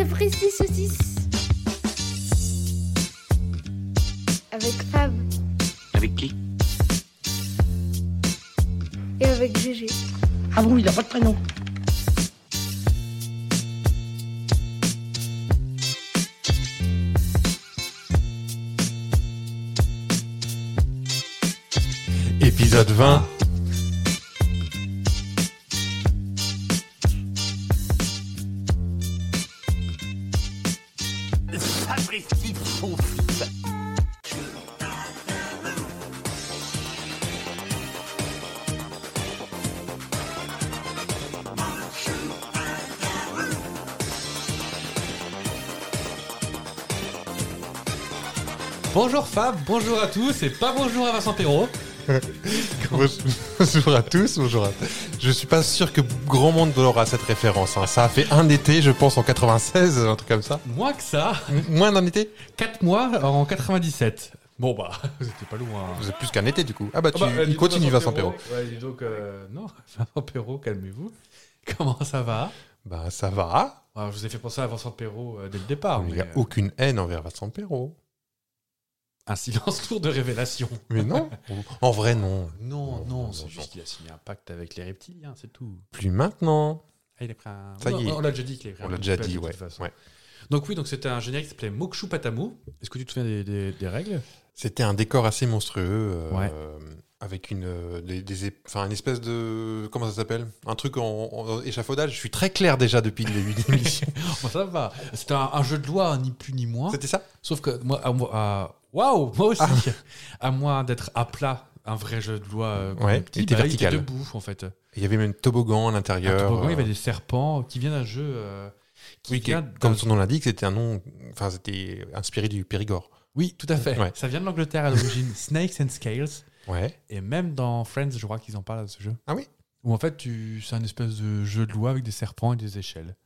Sapristi saucisse. Avec Fab Avec qui? Et avec Gégé. Ah bon, il a pas de prénom. Épisode 20. Bonjour Fab, bonjour à tous et pas bonjour à Vincent Perrault. Bonjour à tous, bonjour à Je suis pas sûr que grand monde aura cette référence. hein. Ça a fait un été, je pense, en 96, un truc comme ça. Moins que ça, M- Moins d'un été? 4 mois en 97. Bon bah, c'était pas loin. C'est plus qu'un été du coup. Ah bah, Ah tu bah, euh, dis donc, continue Vincent Perrault. Ouais, dis donc, euh, non, Vincent Perrault, calmez-vous. Comment ça va? Bah ça va. Alors, Je vous ai fait penser à Vincent Perrault euh, dès le départ. Il n'y a euh, aucune haine envers Vincent Perrault. Un silence lourd de révélation. Mais non. en vrai, non. Non, non, non, c'est juste qu'il a signé un pacte avec les reptiliens, c'est tout. Plus maintenant. Ah, il. Ça y est. On, l'a déjà dit qu'il a pris On l'a déjà dit, ouais. ouais. Donc oui, donc c'était un générique qui s'appelait Mokshu Patamu. Est-ce que tu te souviens des, des- des règles? C'était un décor assez monstrueux. euh, Ouais. Avec une, euh, des, enfin, une espèce de. Comment ça s'appelle? Un truc en, en échafaudage. Je suis très clair déjà depuis le début de l'émission. Ça va. C'était un, un jeu de loi, ni plus ni moins. C'était ça? Sauf que moi, à moi, à- waouh, moi aussi, Ah. à moins d'être à plat, un vrai jeu de loi euh, Ouais, petit, il était bah, vertical. debout en fait. Il y avait même toboggan à l'intérieur. toboggan, il y avait des serpents qui viennent d'un jeu. euh, qui Oui, vient comme son nom l'indique, c'était un nom. Enfin, c'était inspiré du Périgord. Oui, tout à fait. Ouais. Ça vient de l'Angleterre à l'origine. Snakes and Scales. Ouais. Et même dans Friends, je crois qu'ils en parlent de ce jeu. Ah oui Où en fait, tu... c'est un espèce de jeu de loi avec des serpents et des échelles.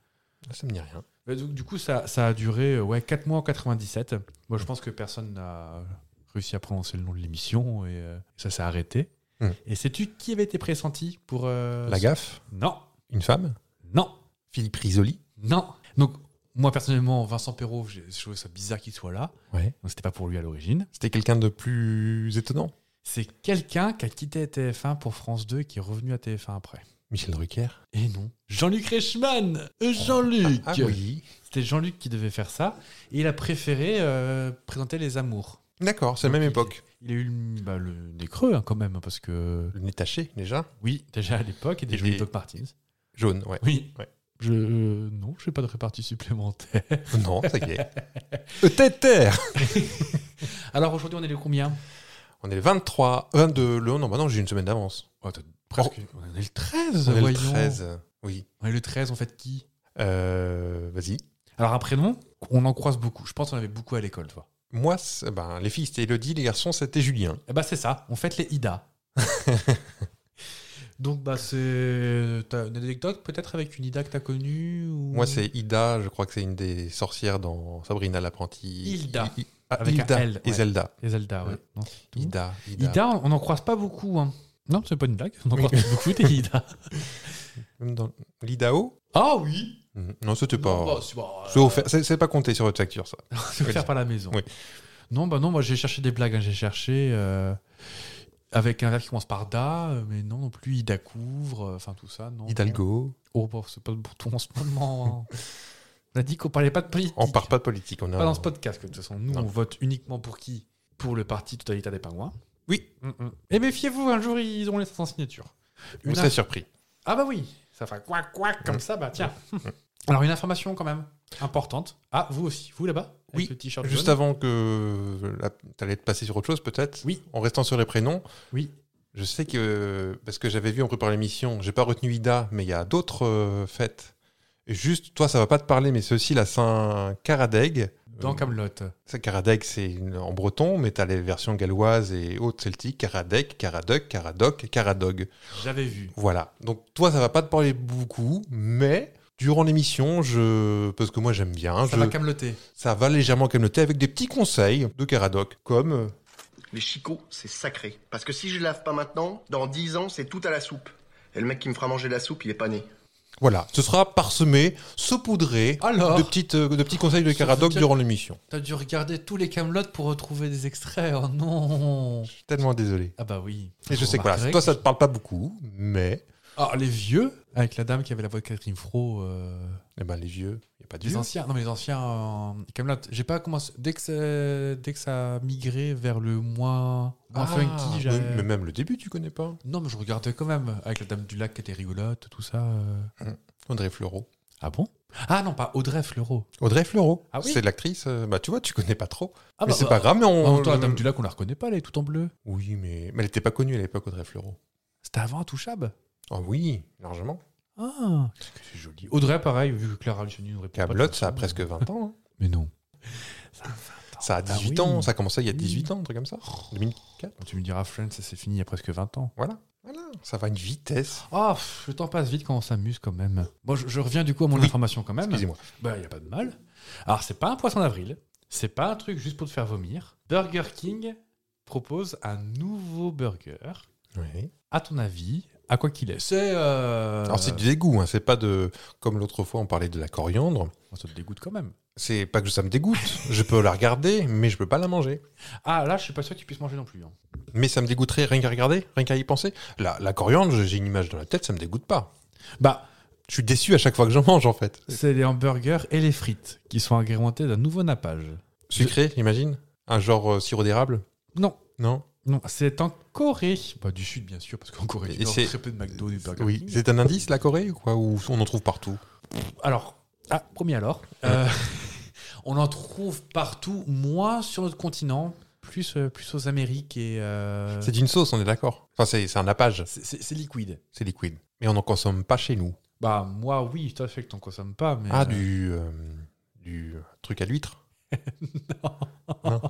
Ça me dit rien. Donc, du coup, ça, ça a duré euh, ouais, 4 mois en 97. Moi, je pense que personne n'a réussi à prononcer le nom de l'émission et euh, ça s'est arrêté. Hmm. Et sais-tu qui avait été pressenti pour. euh, La gaffe? Non, Une femme? Non, Philippe Risoli? Non. Donc, moi, personnellement, Vincent Perrault, j'ai trouvé ça bizarre qu'il soit là. Ouais. Donc, c'était pas pour lui à l'origine. C'était quelqu'un de plus étonnant? C'est quelqu'un qui a quitté TF1 pour France 2 et qui est revenu à TF1 après. Michel Drucker Et non. Jean-Luc Reichmann Euh, Jean-Luc Ah oui C'était Jean-Luc qui devait faire ça. Et il a préféré euh, présenter Les Amours. D'accord, c'est la même il- époque. Il a eu le, bah, le nez creux hein, quand même, parce que Le nez taché, déjà oui, déjà à l'époque, Et des- Doc Martins. Jaune, ouais. Oui. Ouais. Je, euh, non, je n'ai pas de répartie supplémentaire. Non, ça y est. Eutéter Alors aujourd'hui, on est le combien? On est le 23, 22, le non, bah non, j'ai une semaine d'avance. oh, t'as Presque. On est le 13, On est le voyons. 13, oui. On est le 13, en fait, qui Euh, Vas-y. Alors un prénom, on en croise beaucoup. Je pense qu'on avait beaucoup à l'école, toi. Moi, c'est- ben, les filles, c'était Elodie, les garçons, c'était Julien. Eh bah c'est ça, on fête les Ida. Donc bah c'est... T'as une anecdote peut-être avec une Ida que t'as connue ou... Moi, c'est Ida, je crois que c'est une des sorcières dans Sabrina l'apprentie. Hilda. Ah, Avec un Hilda L, et. Zelda. Et Zelda, ouais. Non, tout. Ida, Ida. Ida, on n'en croise pas beaucoup. Hein. Non, c'est pas une blague. On en croise pas beaucoup des Ida. Dans l'Idao Ah oui Mhm. Non, c'était pas. Non, bah, c'est pas, C'est offert- pas compté sur votre facture, ça. c'est offert par la maison. Oui. Non, bah non, moi j'ai cherché des blagues. hein. J'ai cherché euh, avec un verbe qui commence par Da, euh, mais non non plus Ida couvre, euh, enfin tout ça. Non, Hidalgo. Oh, bah, c'est pas le bouton en ce moment. hein. On a dit qu'on parlait pas de politique. On parle pas de politique. On a... Pas dans ce podcast, que de toute façon. Nous, Non. on vote uniquement pour qui? Pour le parti totalitaire des pingouins. Oui. Et méfiez-vous, un jour, ils auront les 500 signatures. Vous serez inf- surpris. Ah bah oui, ça fait quoi quoi comme Mm. ça, bah tiens. Alors, une information quand même importante. Ah, vous aussi, vous là-bas Oui, le Juste jaune avant que tu allais te passer sur autre chose, peut-être Oui. En restant sur les prénoms. Oui. Je sais que, parce que j'avais vu en préparant l'émission, j'ai pas retenu Ida, mais il y a d'autres euh, fêtes. Juste, toi, ça va pas te parler, mais c'est aussi la Saint-Caradeg. Dans Euh, Camelot. Ça, Caradeg, c'est en breton, mais tu as les versions galloises et autres celtiques. Caradec, Caradoc, Caradoc, Caradog. J'avais vu. Voilà. Donc, toi, ça va pas te parler beaucoup, mais durant l'émission, je... parce que moi, j'aime bien, Ça je- va cameloter. ça va légèrement calmeter avec des petits conseils de Caradoc, comme euh, Les chicots, c'est sacré. Parce que si je lave pas maintenant, dans 10 ans, c'est tout à la soupe. Et le mec qui me fera manger la soupe, il est pas né. Voilà, ce sera parsemé, saupoudré Alors de, petites, euh, de petits conseils de Caradoc durant l'émission. T'as dû regarder tous les Camelot pour retrouver des extraits. Oh non Je suis tellement désolé. Ah bah oui. Et je sais que voilà, toi ça te parle pas beaucoup, mais Ah, les vieux, avec la dame qui avait la voix de Catherine Fro. euh, eh ben, les vieux, il n'y a pas de les vieux. anciens, non mais les anciens euh, Camelot. J'ai pas commencé. Dès que, ça, dès que ça a migré vers le moins, moins Ah, funky, mais, j'avais- mais même le début, tu connais pas Non, mais je regardais quand même. Avec la dame du lac qui était rigolote, tout ça. euh. Audrey Fleurot. Ah bon? Ah non, pas Audrey Fleurot. Audrey Fleurot, Ah oui? C'est l'actrice. euh, bah tu vois, tu connais pas trop. Ah mais bah, c'est bah, pas grave, mais on. En même temps, la dame du lac, on la reconnaît pas, elle est tout en bleu. Oui, mais, mais elle était pas connue à l'époque, Audrey Fleurot. C'était avant Intouchable? Ah oui, largement. Ah, c'est joli. Audrey, pareil, vu que Clara Luciani ne répond Camelot, ça a presque 20 ans. hein. Mais non. Ça a 20 ans. Ça a Bah 18 oui. ans, ça a commencé il y a Oui. 18 ans, un truc comme ça. 2004. Tu me diras, Friends, ça s'est fini il y a presque 20 ans. Voilà. Voilà, ça va à une vitesse. Ah, pff, le temps passe vite quand on s'amuse quand même. Bon, je, je reviens du coup à mon Oui. information quand même. Excusez-moi. Bah, il n'y a pas de mal. Alors, c'est pas un poisson d'avril. C'est pas un truc juste pour te faire vomir. Burger King propose un nouveau burger. Oui. À ton avis, à quoi qu'il est C'est. euh, Alors c'est du dégoût, hein, c'est pas de. Comme l'autre fois, on parlait de la coriandre. Ça te dégoûte quand même. C'est pas que ça me dégoûte. je peux la regarder, mais je peux pas la manger. Ah, là, je suis pas sûr que tu puisses manger non plus. hein. Mais ça me dégoûterait rien qu'à regarder, rien qu'à y penser. La, la coriandre, j'ai une image dans la tête, ça me dégoûte pas. Bah, Je suis déçu à chaque fois que j'en mange en fait. c'est les hamburgers et les frites qui sont agrémentés d'un nouveau nappage. Sucré, j'imagine Un genre euh, sirop d'érable? Non, Non? Non, c'est en Corée. Bah, du Sud, bien sûr, parce qu'en Corée, du Nord, c'est- très peu de McDo Burger Oui. C'est un indice, la Corée, ou quoi Ou on en trouve partout Alors, ah, premier alors. Euh, on en trouve partout, moins sur notre continent, plus, euh, plus aux Amériques et. euh, C'est une sauce, on est d'accord. Enfin, c'est un nappage, c'est- liquide. c'est liquide. Mais on n'en consomme pas chez nous. Bah, moi, oui, toi, fait que t'en consommes pas, mais. Ah, euh, du, du truc à l'huître Non.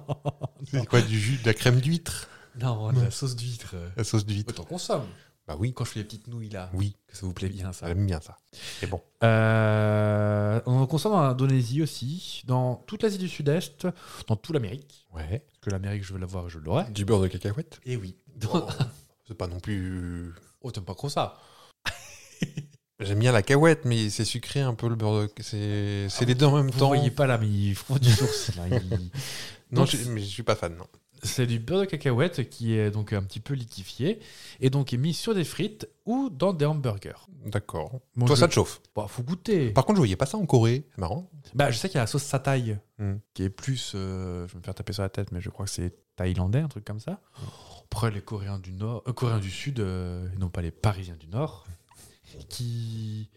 C'est quoi Du jus, de la crème d'huître Non, de la sauce d'huître. euh. La sauce d'huître T'en consommes. Bah oui, Quand je fais les petites nouilles là. oui, Que ça vous plaît bien, ça. j'aime bien ça. C'est bon. Euh, on en consomme en Indonésie aussi, dans toute l'Asie du Sud-Est, dans toute l'Amérique. Ouais. Parce que l'Amérique, je veux l'avoir je l'aurai. Du beurre de cacahuète Et oui. C'est pas non plus... Oh, t'aimes pas trop ça J'aime bien la cacahuète, mais c'est sucré un peu le beurre de... C'est c'est les deux en même Vous temps. voyez pas là, mais ils font du sourcil. Ils- Non, Donc, je, mais je suis pas fan, non. C'est du beurre de cacahuète qui est donc un petit peu liquéfié et donc est mis sur des frites ou dans des hamburgers. D'accord. Moi, Toi, je- ça te chauffe. Bah, faut goûter. Par contre, je voyais pas ça en Corée. C'est marrant. Bah, je sais qu'il y a la sauce satay Hmm. qui est plus. euh, je vais me faire taper sur la tête, mais je crois que c'est thaïlandais, un truc comme ça. Après, les Coréens du Nord, euh, Coréens du Sud, euh, et non pas les Parisiens du Nord, qui.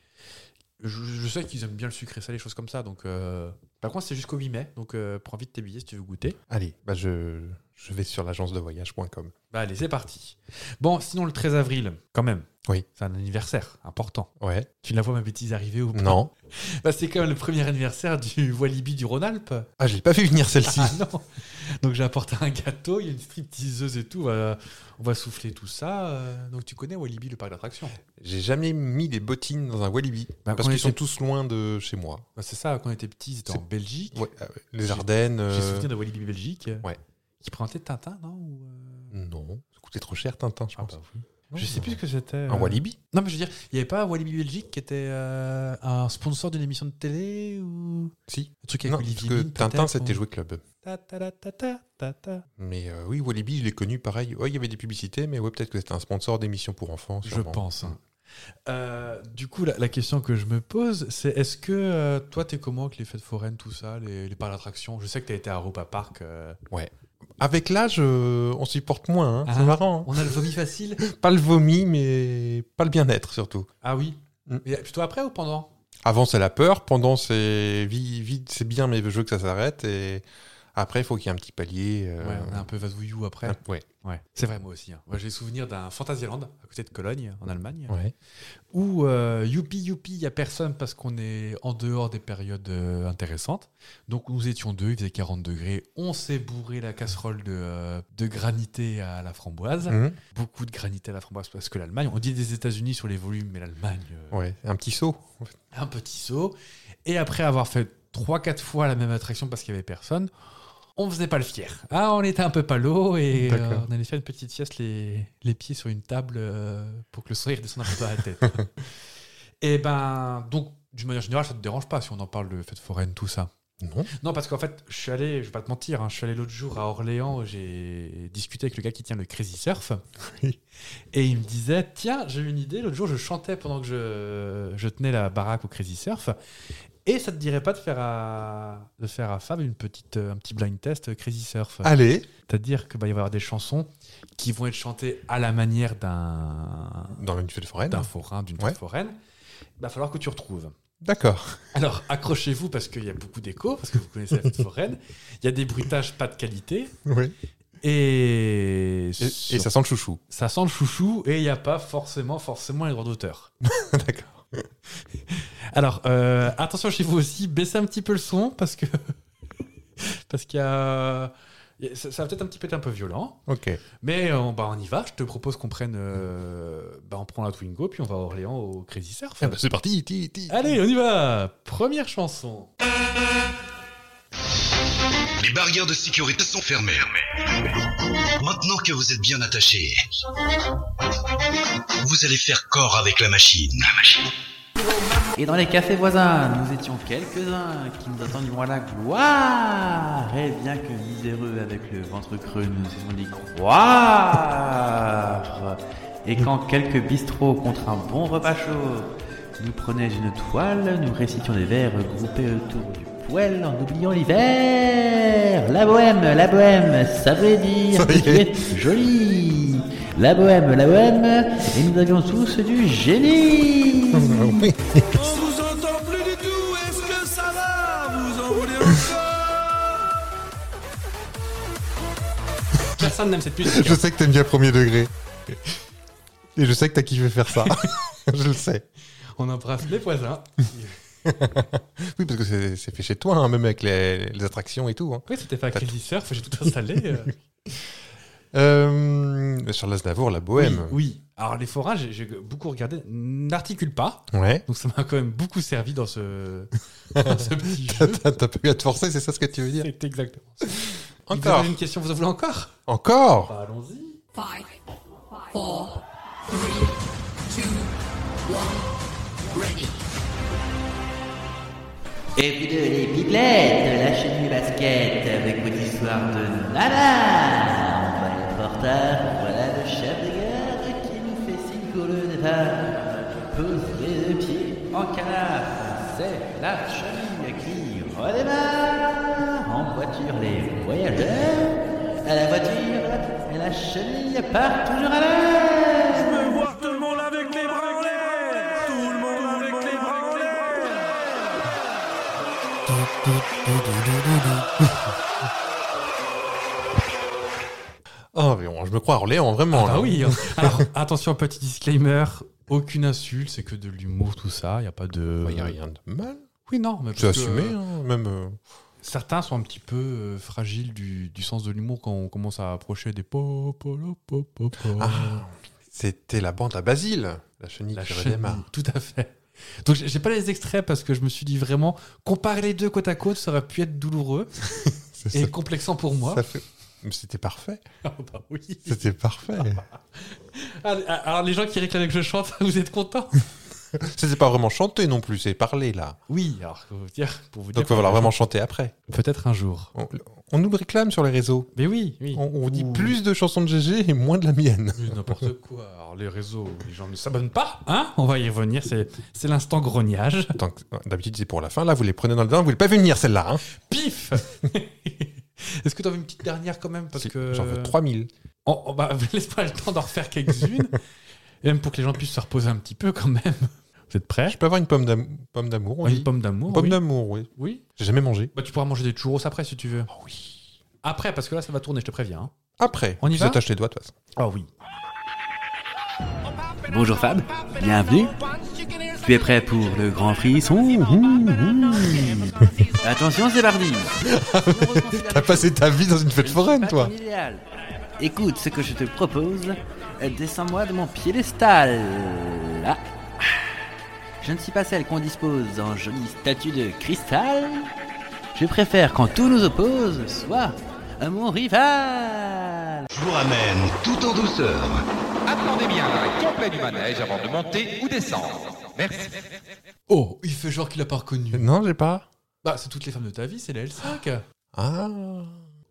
Je, je sais qu'ils aiment bien le sucré salé, les choses comme ça. Donc, euh, par contre, c'est jusqu'au 8 mai. Donc, euh, prends vite tes billets si tu veux goûter. Allez, bah je, je vais sur l'agence de voyage.com. Bah, allez, c'est parti. Bon, sinon, le 13 avril, quand même. Oui. C'est un anniversaire important. Ouais. Tu la vois ma bêtise arriver ou pas Non. Bah, c'est quand même le premier anniversaire du Walibi du Rhône-Alpes. Ah, j'ai pas vu venir celle-ci. Ah non Donc j'ai apporté un gâteau, il y a une stripteaseuse et tout. On va, on va souffler tout ça. euh. Donc tu connais Walibi, le parc d'attractions? J'ai jamais mis des bottines dans un Walibi. Bah, parce qu'ils on sont tous loin de chez moi. Bah, C'est ça, quand on était petits, c'était en Belgique. Ouais, ah ouais. Les Ardennes. J'ai euh, souvenir de Walibi Belgique. Ouais. Qui présentait Tintin, non Ou, euh, Non, ça coûtait trop cher, Tintin, je ah pense. bah oui. Je sais plus ce que c'était. Un euh. Walibi Non, mais je veux dire, il n'y avait pas Walibi Belgique qui était euh, un sponsor d'une émission de télé ou? Si. un truc avec Non, parce que Mine, Tintin, peut-être, c'était ou- Jouet Club. Ta, ta, ta, ta, ta, ta, ta. Mais euh, oui, Walibi, je l'ai connu pareil. Ouais, il y avait des publicités, mais ouais, peut-être que c'était un sponsor d'émissions pour enfants. Je sûrement. pense. hein. Euh, du coup, la, la question que je me pose, c'est est-ce que euh, toi, t'es comment avec les fêtes foraines, tout ça, les, les parcs d'attractions? Je sais que t'as été à Europa Park. euh. Avec l'âge, euh, on supporte moins. hein. Ah. C'est marrant. hein. On a le vomi facile Pas le vomi, mais pas le bien-être surtout. Ah oui Mm. Mais plutôt après ou pendant? Avant, c'est la peur. Pendant, c'est vi- vite, c'est bien, mais je veux que ça s'arrête. Et après, il faut qu'il y ait un petit palier. euh, Ouais, on est un peu vasouillou après. un- ouais. Ouais, c'est vrai, moi aussi. hein. Moi, j'ai souvenir d'un Fantasyland à côté de Cologne, en Allemagne, Ouais. où euh, youpi youpi, il n'y a personne parce qu'on est en dehors des périodes euh, intéressantes. Donc, nous étions deux, il faisait 40 degrés. On s'est bourré la casserole de, euh, de granité à la framboise. Mhm. beaucoup de granité à la framboise parce que l'Allemagne, on dit des États-Unis sur les volumes, mais l'Allemagne, Ouais, un petit saut. un petit saut. Et après avoir fait 3-4 fois la même attraction parce qu'il n'y avait personne, on faisait pas le fier. Ah, on était un peu palo et euh, on allait faire une petite sieste, les, les pieds sur une table euh, pour que le sourire descende un peu à la tête. Et ben, donc, d'une manière générale, ça te dérange pas si on en parle de fête foraine, tout ça? Non. Non, parce qu'en fait, je suis allé, je vais pas te mentir, hein, je suis allé l'autre jour à Orléans, j'ai discuté avec le gars qui tient le Crazy Surf. Et il me disait Tiens, j'ai eu une idée. L'autre jour, je chantais pendant que je, je tenais la baraque au Crazy Surf. Et ça te dirait pas de faire à, de faire à Fab une petite, euh, un petit blind test Crazy Surf? Allez, C'est-à-dire qu'il va y avoir des chansons qui vont être chantées à la manière d'un dans une fête foraine. d'un forain, d'une Ouais. fête foraine. Il va falloir que tu retrouves. D'accord. Alors, accrochez-vous parce qu'il y a beaucoup d'écho, parce que vous connaissez la fête foraine. Il y a des bruitages pas de qualité. Oui. Et, Et, et ça sent le chouchou. ça sent le chouchou et il n'y a pas forcément, forcément les droits d'auteur. D'accord. Alors, euh, attention chez vous aussi, baissez un petit peu le son parce que. parce qu'il y a. Ça, ça va peut-être un petit peu être un peu violent, Ok. mais on, bah, on y va. Je te propose qu'on prenne. euh, bah, on prend la Twingo, puis on va à Orléans au Crazy Surf. Ah bah, c'est parti. ti, ti. Allez, on y va Première chanson. Les barrières de sécurité sont fermées. Maintenant que vous êtes bien attachés, vous allez faire corps avec la machine. Et dans les cafés voisins, nous étions quelques-uns qui nous attendions à la gloire. Et bien que miséreux avec le ventre creux, nous essayons d'y croire. Et quand quelques bistrots contre un bon repas chaud nous prenaient une toile, nous récitions des vers groupés autour du poêle en oubliant l'hiver. La bohème, la bohème, ça veut dire Ça que y tu est. es jolie. La bohème, la bohème, et nous avions tous du génie. Oui. Personne n'aime cette musique. Je sais que t'aimes bien premier degré. Et je sais que t'as kiffé faire ça. je le sais. On embrasse les voisins. Oui, parce que c'est fait chez toi, hein, même avec les, les attractions et tout. hein. Oui, c'était pas Crazy Surf, j'ai tout installé. euh. Euh, sur l'Aznavour, la bohème. Oui, oui. Alors, les forains, j'ai beaucoup regardé, n'articulent pas. Ouais. Donc, ça m'a quand même beaucoup servi dans ce, dans ce petit jeu. T'as pas eu à te forcer, c'est ça ce que tu veux dire? C'est exactement ça. Vous Encore. avez une question, vous en voulez encore? Encore? Bah, Allons-y. Et puis de les pipelettes, du basket avec votre histoire de nana. On va être en retard, voilà le chef de gare qui nous fait signe pour le départ. Pose les deux pieds en canard, c'est la chenille qui redémarre. En voiture les voyageurs, à la voiture et la chenille part toujours à l'heure. Oh, mais bon, je me crois à Orléans, vraiment. Ah là. oui. Alors, attention, petit disclaimer. Aucune insulte, c'est que de l'humour, tout ça. Il n'y a pas de. Il n'y Bah, a rien de mal. Oui, non. mais C'est que, assumé, hein, même. euh, Certains sont un petit peu euh, fragiles du, du sens de l'humour quand on commence à approcher des pop, pop, pop, pop, pop. Ah, c'était la bande à Basile, la chenille La qui chenille, redémarre. tout à fait. Donc j'ai pas les extraits parce que je me suis dit vraiment comparer les deux côte à côte ça aurait pu être douloureux et ça- complexant pour moi. ça fait- Mais C'était parfait. Ah bah oui. C'était parfait. Ah, Alors les gens qui réclament que je chante, vous êtes contents? C'était pas vraiment chanté non plus, c'est parler là. Oui. Alors pour vous dire, pour vous Donc il dire va falloir vraiment chanter après. peut-être un jour. On, on nous réclame sur les réseaux. Mais oui, oui. On, on dit Ouh. plus de chansons de GG et moins de la mienne. N'importe quoi. Alors les réseaux, les gens ne s'abonnent pas, hein? On va y revenir. C'est l'instant grognage. D'habitude c'est pour la fin. Là, vous les prenez dans le bain, vous les pas venir celle-là. Hein. Pif Est-ce que tu as une petite dernière quand même? Parce C'est- que J'en veux 3000. On, on- bah, laisse-moi le temps d'en refaire quelques-unes. Et même pour que les gens puissent se reposer un petit peu quand même. Vous êtes prêts? Je peux avoir une pomme d'am- pomme d'amour on Une pomme d'amour. Une pomme oui. d'amour, oui. Oui. J'ai jamais mangé. Bah, tu pourras manger des churros après si tu veux. Oh oui. Après, parce que là, ça va tourner, je te préviens. hein. Après, On y tu va? les doigts de toute façon. Oh oui. Bonjour Fab, bienvenue. Tu es prêt pour le grand frisson? Hum, hum. Attention, c'est parti. T'as passé ta vie dans une fête foraine, toi. Idéal. Écoute ce que je te propose. Descends-moi de mon piédestal. Là. Je ne suis pas celle qu'on dispose en jolie statue de cristal. Je préfère quand tout nous oppose soit mon rival. Je vous ramène tout en douceur. Attendez bien l'arrêt complet du manège avant de monter ou descendre. Oh, il fait genre qu'il a pas reconnu. Non, j'ai pas. Bah, c'est toutes les femmes de ta vie, c'est la L5. Ah.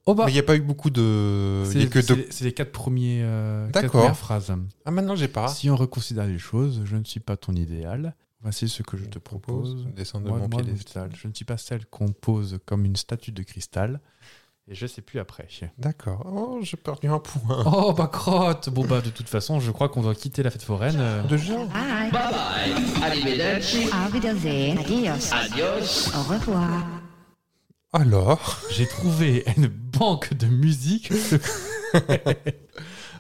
Oh bah. Mais il n'y a pas eu beaucoup de. C'est les- quatre, premiers, euh, quatre premières phrases. Ah, maintenant, j'ai pas. Si on reconsidère les choses, je ne suis pas ton idéal. Voici ce que je te propose. Descendre de Moi, mon moi, piédestal. Je ne suis pas celle qu'on pose comme une statue de cristal. Et je sais plus après. D'accord. Oh, j'ai perdu un point. Oh, bah crotte Bon, bah, de toute façon, je crois qu'on doit quitter la fête foraine. euh. Déjà Bye bye. Arrivederci. Wiedersehen. Adios. Adios. Au revoir. Alors J'ai trouvé une banque de musique.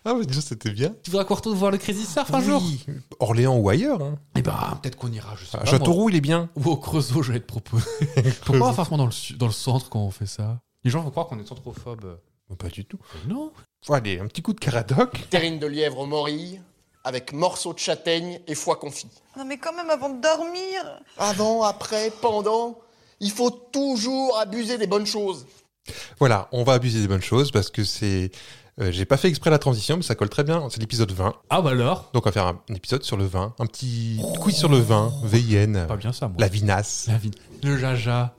Ah, mais déjà, c'était bien. tu voudras qu'on retourne voir le Crazy Surf un jour? Oui. Orléans ou ailleurs. Hein. Eh bah, peut-être qu'on ira, je sais Ah, pas. moi. Châteauroux, il est bien. Ou au Creusot, je vais te proposer. Pourquoi forcément dans le, su- dans le centre quand on fait ça Les gens vont croire qu'on est centrophobe. Pas du tout. Mais non aller, un petit coup de caradoc. Terrine de lièvre au morille, avec morceaux de châtaigne et foie confit. Non mais quand même avant de dormir. Avant, après, pendant, il faut toujours abuser des bonnes choses. Voilà, on va abuser des bonnes choses parce que c'est. euh, j'ai pas fait exprès la transition, mais ça colle très bien. C'est l'épisode 20. Ah bah alors? Donc on va faire un, un épisode sur le vin. Un petit quiz sur le vin. VIN. Pas bien ça, moi. La vinasse. La vie. Le jaja.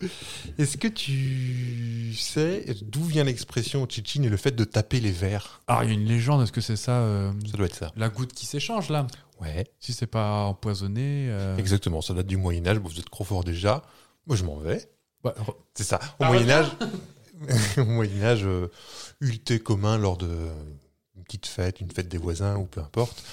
Est-ce que tu sais d'où vient l'expression au Tchétchine et le fait de taper les verres? Alors, il y a une légende, est-ce que c'est ça euh, Ça doit être ça. La goutte qui s'échange, là? Ouais, Si c'est pas empoisonné... euh, exactement. Ça date du Moyen-Âge. Bon, vous êtes trop fort déjà. Moi, je m'en vais. ouais, re- C'est ça. Au Ah, Moyen-Âge, au Moyen-Âge, euh, eu le thé commun lors de une petite fête, une fête des voisins ou peu importe,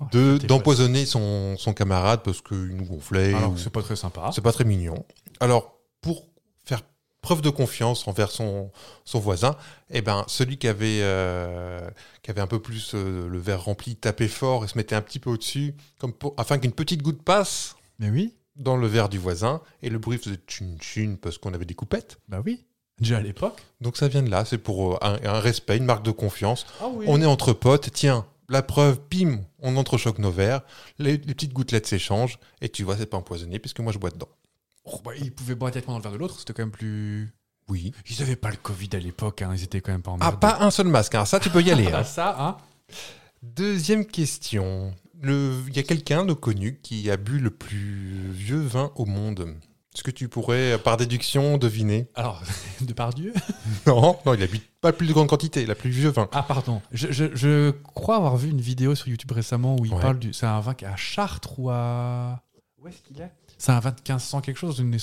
Oh, de d'empoisonner son, son camarade parce qu'il nous gonflait. Alors c'est pas très sympa. C'est pas très mignon. Alors, pour faire preuve de confiance envers son, son voisin, eh ben, celui qui avait, euh, qui avait un peu plus euh, le verre rempli tapait fort et se mettait un petit peu au-dessus, comme pour, afin qu'une petite goutte passe Mais oui, dans le verre du voisin, et le bruit faisait tchun tchun parce qu'on avait des coupettes. bah oui. Déjà à l'époque. Donc ça vient de là, c'est pour euh, un, un respect, une marque de confiance. Ah oui. On est entre potes, tiens, la preuve, pim, on entrechoque nos verres, les, les petites gouttelettes s'échangent, et tu vois, c'est pas empoisonné, puisque moi je bois dedans. Oh, bah, ils pouvaient boire directement dans le verre de l'autre, c'était quand même plus... Oui. Ils avaient pas le Covid à l'époque, hein, ils étaient quand même pas en Ah, pas un seul masque, hein, ça tu peux y aller. Hein. ça, hein Deuxième question. Il y a quelqu'un de connu qui a bu le plus vieux vin au monde. Est-ce que tu pourrais, par déduction, deviner? Alors, de par Dieu? Non, non, il a bu pas plus de grande quantité, il a plus vieux vin. Ah, pardon. Je, je- je crois avoir vu une vidéo sur YouTube récemment où il Ouais. parle du. C'est un vin qui est à Chartres ou à. Où est-ce qu'il est? C'est un vin de 1500 quelque chose une...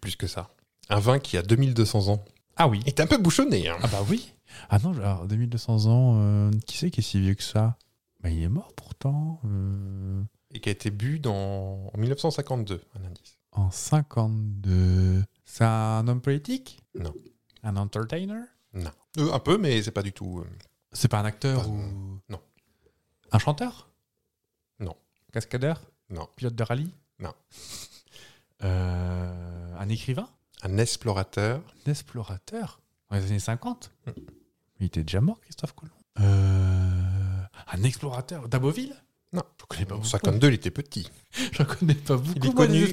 Plus que ça. Un vin qui a 2200 ans. Ah oui. Il est un peu bouchonné. hein. Ah bah oui. Ah non, alors 2200 ans, euh, qui c'est qui est si vieux que ça? Bah il est mort pourtant. euh, Et qui a été bu dans... en 1952, un indice. en 52. C'est un homme politique? Non. Un entertainer? Euh, un peu, mais c'est pas du tout... euh, C'est pas un acteur Pas- ou. non. Un chanteur? Non. Cascadeur? Non. Pilote de rallye? Non. Euh, un écrivain? Un explorateur. Un explorateur? Dans les années 50 Hmm. Il était déjà mort, Christophe Colomb Euh, Un explorateur D'Aboville Non. Je connais pas En beaucoup. 52, il était petit. Je connais pas beaucoup. Il est connu.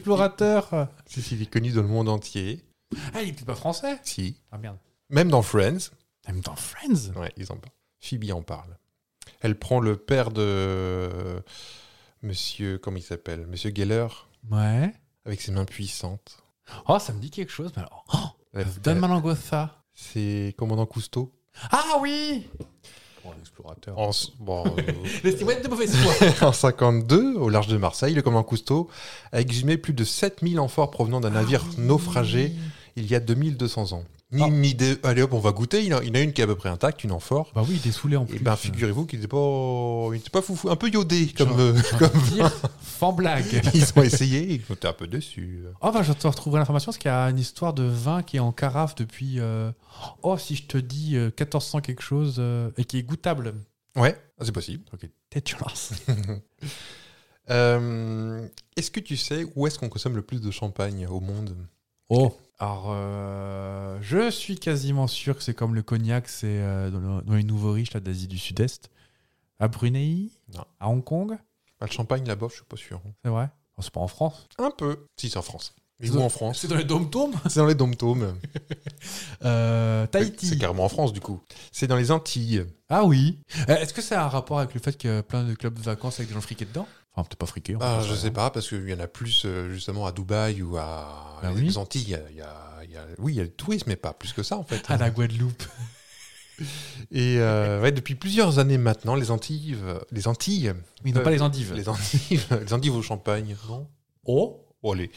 Si, si, il est connu dans le monde entier. Ah, il était pas français? Si. Ah merde. Même dans Friends. Même dans Friends? Ouais, ils en parlent. Phoebe en parle. Elle prend le père de Monsieur, comment il s'appelle? Monsieur Geller, Ouais. avec ses mains puissantes. Oh, ça me dit quelque chose, mais alors. Oh, donne ma langue ça. C'est commandant Cousteau. Ah oui Un explorateur. En, bon, euh, de en 52, au large de Marseille, le commandant Cousteau a exhumé plus de 7000 amphores provenant d'un navire naufragé il y a 2200 ans. Ni Ah. une idée, allez hop, on va goûter. Il y en a- il y en a une qui est à peu près intacte, une amphore. Bah oui, il est saoulé en plus. Et ben, figurez-vous qu'il n'était pas, il était pas foufou, un peu iodé, comme, euh, comme dire, sans blague. ils ont essayé. Ils étaient un peu déçus. Oh bah je te retrouverai l'information parce qu'il y a une histoire de vin qui est en carafe depuis euh, oh si je te dis euh, 1400 quelque chose euh, et qui est goûtable. Ouais, c'est possible. Ok, dégueulasse. Euh, est-ce que tu sais où est-ce qu'on consomme le plus de champagne au monde? Oh. Alors euh, je suis quasiment sûr que c'est comme le cognac, c'est euh, dans, le- dans les nouveaux riches là d'Asie du Sud-Est, à Brunei, Non. à Hong Kong, Bah, Le champagne là-bas, je suis pas sûr. c'est vrai? C'est pas en France. Un peu. Si, c'est en France. C'est où dans- en France C'est dans les dom-toms. C'est dans les dom-toms. Euh, C'est Tahiti. carrément en France, du coup. C'est dans les Antilles. Ah oui. Euh, Est-ce que ça a un rapport avec le fait qu'il y a plein de clubs de vacances avec des gens friqués dedans? Enfin, peut-être pas friqué. Ah, enfin, je sais pas, parce qu'il y en a plus euh, justement à Dubaï ou à Ah les oui Antilles. Il y a, il y oui, il y a le tourisme, mais pas plus que ça en fait. À la Guadeloupe. Et euh, ouais, depuis plusieurs années maintenant, les Antilles, euh, les Antilles, Oui, non, Euh, pas les endives. les Antilles, les Antilles au Champagne, non Oh Oh, allez.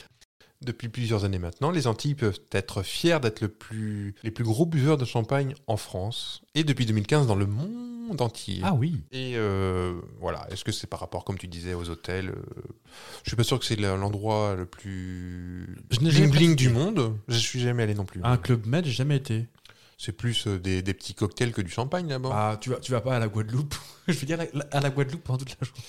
Depuis plusieurs années maintenant, les Antilles peuvent être fiers d'être le plus, les plus gros buveurs de champagne en France et depuis 2015 dans le monde entier. Ah oui. Et euh, voilà, est-ce que c'est par rapport, comme tu disais, aux hôtels euh, Je suis pas sûr que c'est le- l'endroit le plus Je bling du monde. Je suis jamais allé non plus. Un club med, j'ai jamais été. C'est plus euh, des, des petits cocktails que du champagne là-bas. Ah, tu vas, tu vas pas à la Guadeloupe. Je veux dire, à la Guadeloupe pendant toute la journée.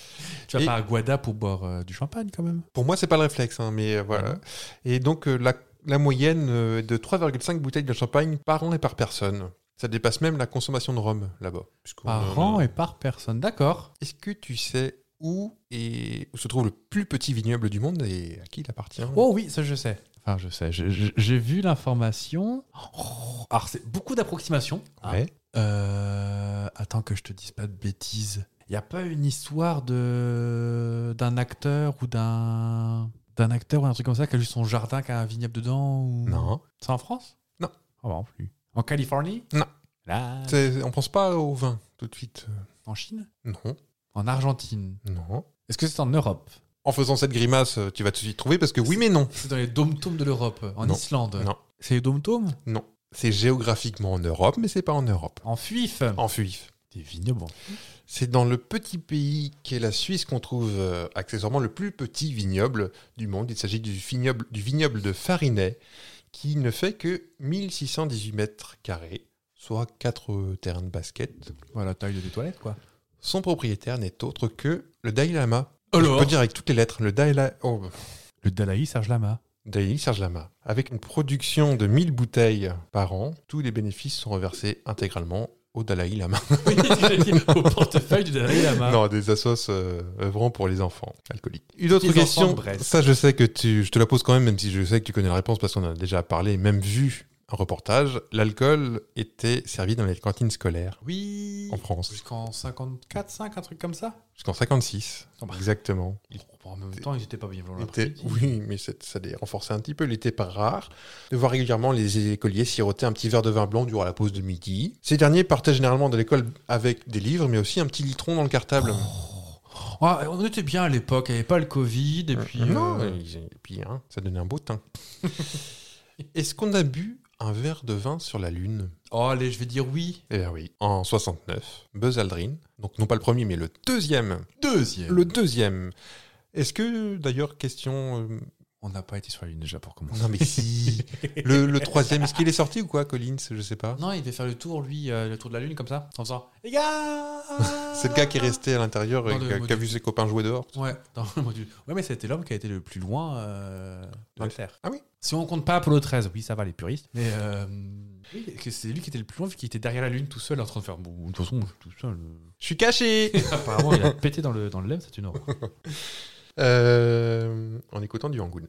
Tu vas Et- pas à Guada pour boire euh, du champagne quand même. Pour moi, c'est pas le réflexe, hein, mais voilà. Non et donc euh, la, la moyenne euh, est de 3,5 bouteilles de champagne par an et par personne. Ça dépasse même la consommation de rhum là-bas. Par an et par personne. D'accord. Est-ce que tu sais où, se trouve le plus petit vignoble du monde et à qui il appartient? Oh oui, ça je sais. Enfin, je sais. J'ai vu l'information. Oh, alors, c'est beaucoup d'approximations. hein. Ouais. Euh, attends que je te dise pas de bêtises. Il n'y a pas une histoire de d'un acteur ou d'un d'un acteur ou un truc comme ça qui a juste son jardin, qui a un vignoble dedans ou... Non. C'est en France? Non. Ah bah, non plus. En Californie? Non. Là. On pense pas au vin tout de suite. En Chine? Non, En Argentine? Non. Est-ce que c'est en Europe? En faisant cette grimace, euh, tu vas tout de suite trouver parce que oui, mais non. C'est dans les dômes-tomes de l'Europe. En Non. Islande Non, C'est les dômes-tomes non. C'est géographiquement en Europe, mais c'est pas en Europe. En Fuif En Fuif. Des vignobles. C'est dans le petit pays qu'est la Suisse qu'on trouve euh, accessoirement le plus petit vignoble du monde. Il s'agit du vignoble, du vignoble de Farinet, qui ne fait que 1618 mètres carrés, soit 4 terrains de basket. Voilà, taille des toilettes, quoi. Son propriétaire n'est autre que le Dalai Lama. Alors Je peux dire avec toutes les lettres, le Dalai, oh, Le Dalai Serge Lama. Dalai Serge Lama. Avec une production de 1000 bouteilles par an, tous les bénéfices sont reversés intégralement au Dalai Lama. Oui, j'ai dit au portefeuille du Dalai Lama. Non, des assos euh, œuvrant pour les enfants alcooliques. Une autre Les question, ça je sais que tu, je te la pose quand même, même si je sais que tu connais la réponse parce qu'on en a déjà parlé, même vu reportage. L'alcool était servi dans les cantines scolaires Oui. en France Jusqu'en 54, 5, un truc comme ça? Jusqu'en 56, Oh bah. exactement. Il En même temps, ils étaient pas bien était- oui, mais ça les renforçait un petit peu. Il n'était pas rare de voir régulièrement les écoliers siroter un petit verre de vin blanc durant la pause de midi. Ces derniers partaient généralement de l'école avec des livres, mais aussi un petit litron dans le cartable. Ah, on était bien à l'époque, il n'y avait pas le Covid, et puis... non, euh, et puis hein, ça donnait un beau teint. Est-ce qu'on a bu un verre de vin sur la Lune Oh, allez, je vais dire oui. Eh bien oui, en 69, Buzz Aldrin, donc non pas le premier, mais le deuxième. Deuxième. Le deuxième. Est-ce que, d'ailleurs, question... euh, On n'a pas été sur la Lune déjà pour commencer. Non mais si le, le troisième, est-ce qu'il est sorti ou quoi, Collins? Je sais pas. Non, il devait faire le tour, lui, euh, le tour de la Lune, comme ça, en faisant « Les gars C'est le gars qui est resté à l'intérieur et Dans qui a, qui a module. vu ses copains jouer dehors. Ouais, dans le module. Ouais, mais c'était l'homme qui a été le plus loin euh, de Ouais. le faire. Ah oui Si on compte pas Apollo 13, oui, ça va, les puristes. Mais euh, c'est lui qui était le plus loin, vu qu'il était derrière la Lune tout seul, en train de faire. Bon, de toute façon, je suis tout seul. Je suis caché Apparemment, il a pété dans le, dans le c'est une horreur. Euh, En écoutant du Angoon.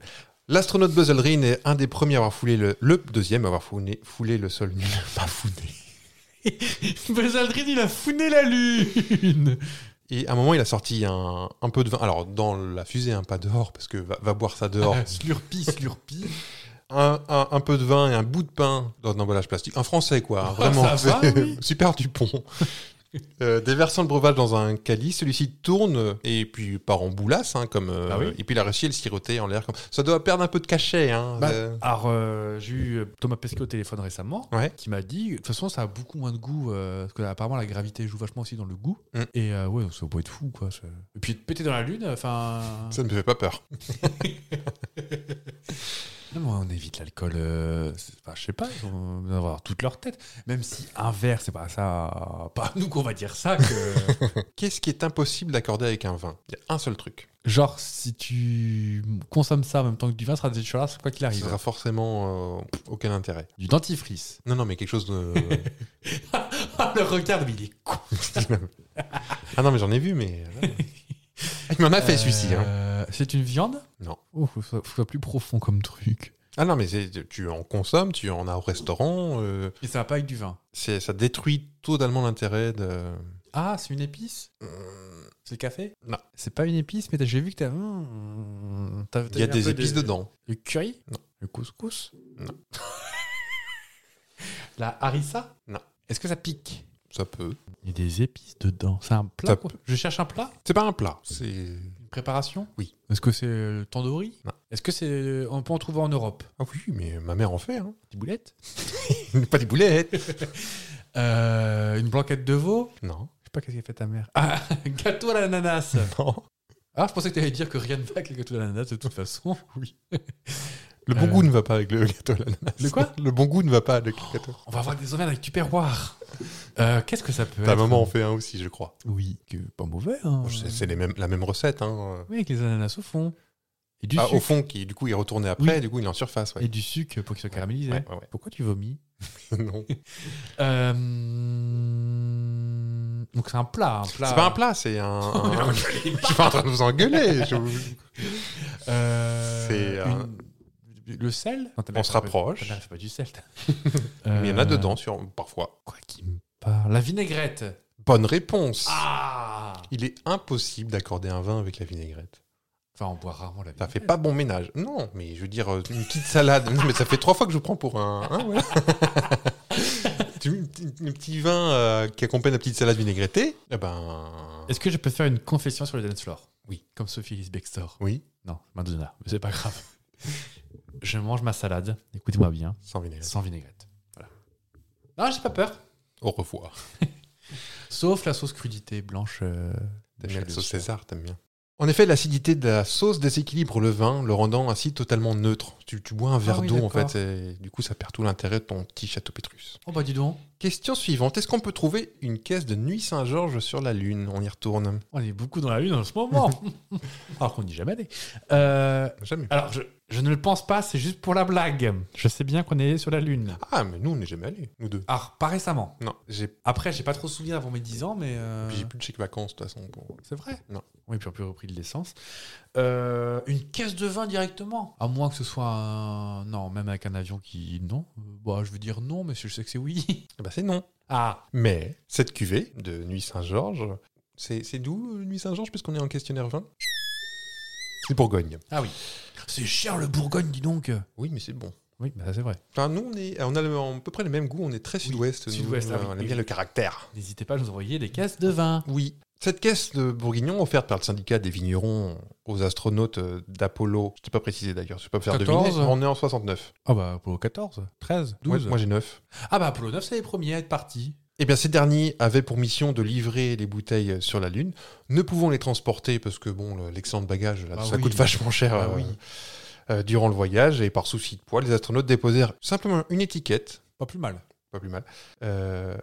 L'astronaute Buzz Aldrin est un des premiers à avoir foulé le, le deuxième à avoir foulé, foulé le sol nul. Pas foulé. Buzz Aldrin, il a founé la Lune Et à un moment, il a sorti un, un peu de vin. Alors, dans la fusée, hein, pas dehors, parce que va, va boire ça dehors. Slurpee, Slurpee. un, un- un peu de vin et un bout de pain dans un emballage plastique. Un français, quoi. hein, Vraiment. Ah, ça va, oui. Super Dupont. Euh, déversant le breuvage dans un calice, celui-ci tourne et puis part en boulasse, hein, comme, euh, Ah oui et puis il a réussi à le siroter en l'air. Comme... Ça doit perdre un peu de cachet. Hein, Bah, euh. alors, euh, j'ai eu Thomas Pesquet au téléphone récemment, Ouais. qui m'a dit, de toute façon, ça a beaucoup moins de goût, parce que apparemment la gravité joue vachement aussi dans le goût. Mm. Et ouais, ça doit être fou, quoi. ça. Et puis de péter dans la lune, enfin. Ça ne me fait pas peur. Non, mais on évite l'alcool. euh, enfin, je sais pas, ils vont avoir toute leur tête. Même si un verre, c'est pas ça. Pas nous qu'on va dire ça. Que... Qu'est-ce qui est impossible d'accorder avec un vin? Il y a un seul truc. Genre, si tu consommes ça en même temps que du vin, ça sera dégueulasse, quoi qu'il Ça arrive. sera forcément euh, aucun intérêt. Du dentifrice. Non, non, mais quelque chose de. Ah, le regard, mais il est con. ah non, mais j'en ai vu, mais. Il m'en a fait celui-ci. Hein. Euh, C'est une viande? Non. Oh, faut, faut, faut plus profond comme truc. Ah non, mais c'est- tu en consommes, tu en as au restaurant. euh, Et ça va pas avec du vin? c'est- ça détruit totalement l'intérêt de. Ah, c'est une épice? Hum, C'est le café? Non. C'est pas une épice, mais t'as- j'ai vu que t'as. T'as- Il y a un des peu épices de- dedans. Le curry? Non. Le couscous? Non. La harissa? Non. Est-ce que ça pique? Ça peut. Il y a des épices dedans. C'est un plat Ça quoi Je cherche un plat? C'est pas un plat. C'est. Une préparation? Oui. Est-ce que c'est le tandoori? Non. Est-ce que c'est. On peut en trouver en Europe? Ah oui, mais ma mère en fait. Hein. Des boulettes? Pas des boulettes. Euh, Une blanquette de veau? Non. Je sais pas qu'est-ce qu'a fait ta mère. Ah, gâteau à l'ananas Non. Ah, je pensais que tu allais dire que rien ne va avec le gâteau à l'ananas de toute façon. Oui. Le bon Euh. goût ne va pas avec le gâteau à l'ananas. Le quoi? Le bon goût ne va pas avec le gâteau. On va avoir des emmerdes avec Tupperware. Euh, Qu'est-ce que ça peut Ta être maman en fait un aussi, je crois. Oui, que pas mauvais. Hein. C'est la même recette. Hein. Oui, avec les ananas au fond. Et du Ah, sucre. au fond, qui du coup il est retourné après, Oui. du coup il est en surface. Ouais. Et du sucre pour qu'il soit caramélisé. Ouais, ouais, ouais. Pourquoi tu vomis? Non. Euh, Donc c'est un plat. Un plat. C'est pas un plat, c'est un. un- Je suis pas en train de vous engueuler. je Euh, C'est un- Le sel Non, On se pas- rapproche. fait pas du sel. Mais il y en a Euh, dedans, sur... parfois. Quoi qui me parle? La vinaigrette. Bonne réponse. Ah Il est impossible d'accorder un vin avec la vinaigrette. Enfin, on boit rarement la Ça vinaigrette. fait pas bon ménage. Non, mais je veux dire, euh, une petite salade. Non, mais ça fait trois fois que je prends pour un. hein, un petit- un petit vin euh, qui accompagne la petite salade vinaigrettée. Eh ben. Est-ce que je peux faire une confession sur le dance floor? Oui. Comme Sophie Elise Bextor. Oui, Non, Madonna, mais c'est pas grave. je mange ma salade, écoutez-moi bien, sans vinaigrette. sans vinaigrette. Voilà. Non, j'ai pas peur. Au revoir. Sauf la sauce crudité blanche. euh, la sauce. César, t'aimes bien. En effet, l'acidité de la sauce déséquilibre le vin, le rendant ainsi totalement neutre. Tu, tu bois un verre oui, d'eau, en fait, et du coup, ça perd tout l'intérêt de ton petit château pétrus. Oh bah dis donc, Question suivante. Est-ce qu'on peut trouver une caisse de Nuit Saint-Georges sur la Lune? On y retourne. on est beaucoup dans la lune en ce moment. Alors qu'on n'y jamais allé. Euh, Jamais. alors, je, je ne le pense pas, c'est juste pour la blague. Je sais bien qu'on est sur la lune. Ah, mais nous, on n'est jamais allés, nous deux. Alors, pas récemment. Non, j'ai Après, j'ai pas trop souvenir avant mes 10 ans, mais. euh, puis j'ai plus de chèque vacances, de toute façon. pour- C'est vrai? Non. Oui, puis on peut repris de l'essence. Euh, une caisse de vin directement? À moins que ce soit un. Non, même avec un avion qui. Non. Euh, Bah, je veux dire non, mais je sais que c'est oui. Eh ben, c'est non. Ah Mais cette cuvée de Nuit Saint-Georges, c'est c'est d'où euh, Nuit Saint-Georges, puisqu'on est en questionnaire 20 C'est Bourgogne. Ah oui. C'est cher le Bourgogne, dis donc Oui, mais c'est bon. Oui, bah, ça, c'est vrai. Enfin, nous, on, est, on a le- à peu près le même goût, on est très sud-ouest. sud-ouest, ah oui, on aime oui, bien le caractère. N'hésitez pas à nous envoyer des caisses de vin. Oui. Cette caisse de Bourguignon, offerte par le syndicat des vignerons aux astronautes euh, d'Apollo, je t'ai pas précisé d'ailleurs, je vais pas me faire 14. deviner, on est en 69. Ah bah, Apollo 14, 13, 12. Moi, moi, j'ai 9. ah bah, Apollo 9, c'est les premiers à être partis. Eh bien, ces derniers avaient pour mission de livrer les bouteilles sur la Lune, ne pouvant les transporter parce que bon, le- l'excellent bagage, là, Ah ça oui. coûte vachement cher Ah euh, oui. euh, durant le voyage, et par souci de poids, les astronautes déposèrent simplement une étiquette, Pas plus mal. pas plus mal, euh,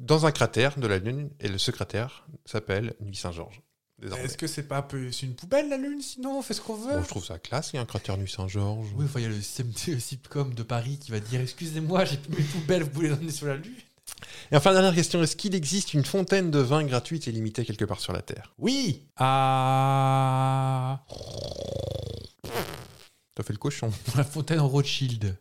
dans un cratère de la Lune, et le ce cratère s'appelle Nuit Saint-Georges. Est-ce que c'est pas un peu. C'est une poubelle, la Lune, sinon on fait ce qu'on veut? Bon, je trouve ça classe, il y a un cratère Nuit Saint-Georges. Oui, enfin, il y a le CMT sitcom de Paris qui va dire Excusez-moi, j'ai plus mes poubelles, vous voulez les emmener sur la Lune? Et enfin, dernière question, est-ce qu'il existe une fontaine de vin gratuite et limitée quelque part sur la Terre? Oui À. T'as fait le cochon La fontaine Rothschild.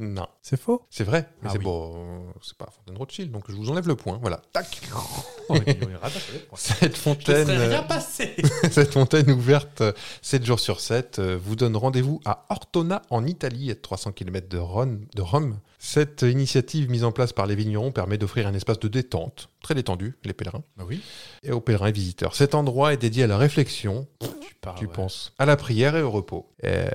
Non. C'est faux? C'est vrai, mais Ah c'est oui. bon, c'est pas Fontaine Rothschild, donc je vous enlève le point. Voilà, tac. Cette fontaine, rien euh, passé cette fontaine ouverte euh, 7 jours sur 7 euh, vous donne rendez-vous à Ortona en Italie, à 300 km de Rome, de Rome. Cette initiative mise en place par les vignerons permet d'offrir un espace de détente, très détendu, les pèlerins, Bah oui. et aux pèlerins et visiteurs. Cet endroit est dédié à la réflexion, Tu parles. tu ouais. penses, à la prière et au repos.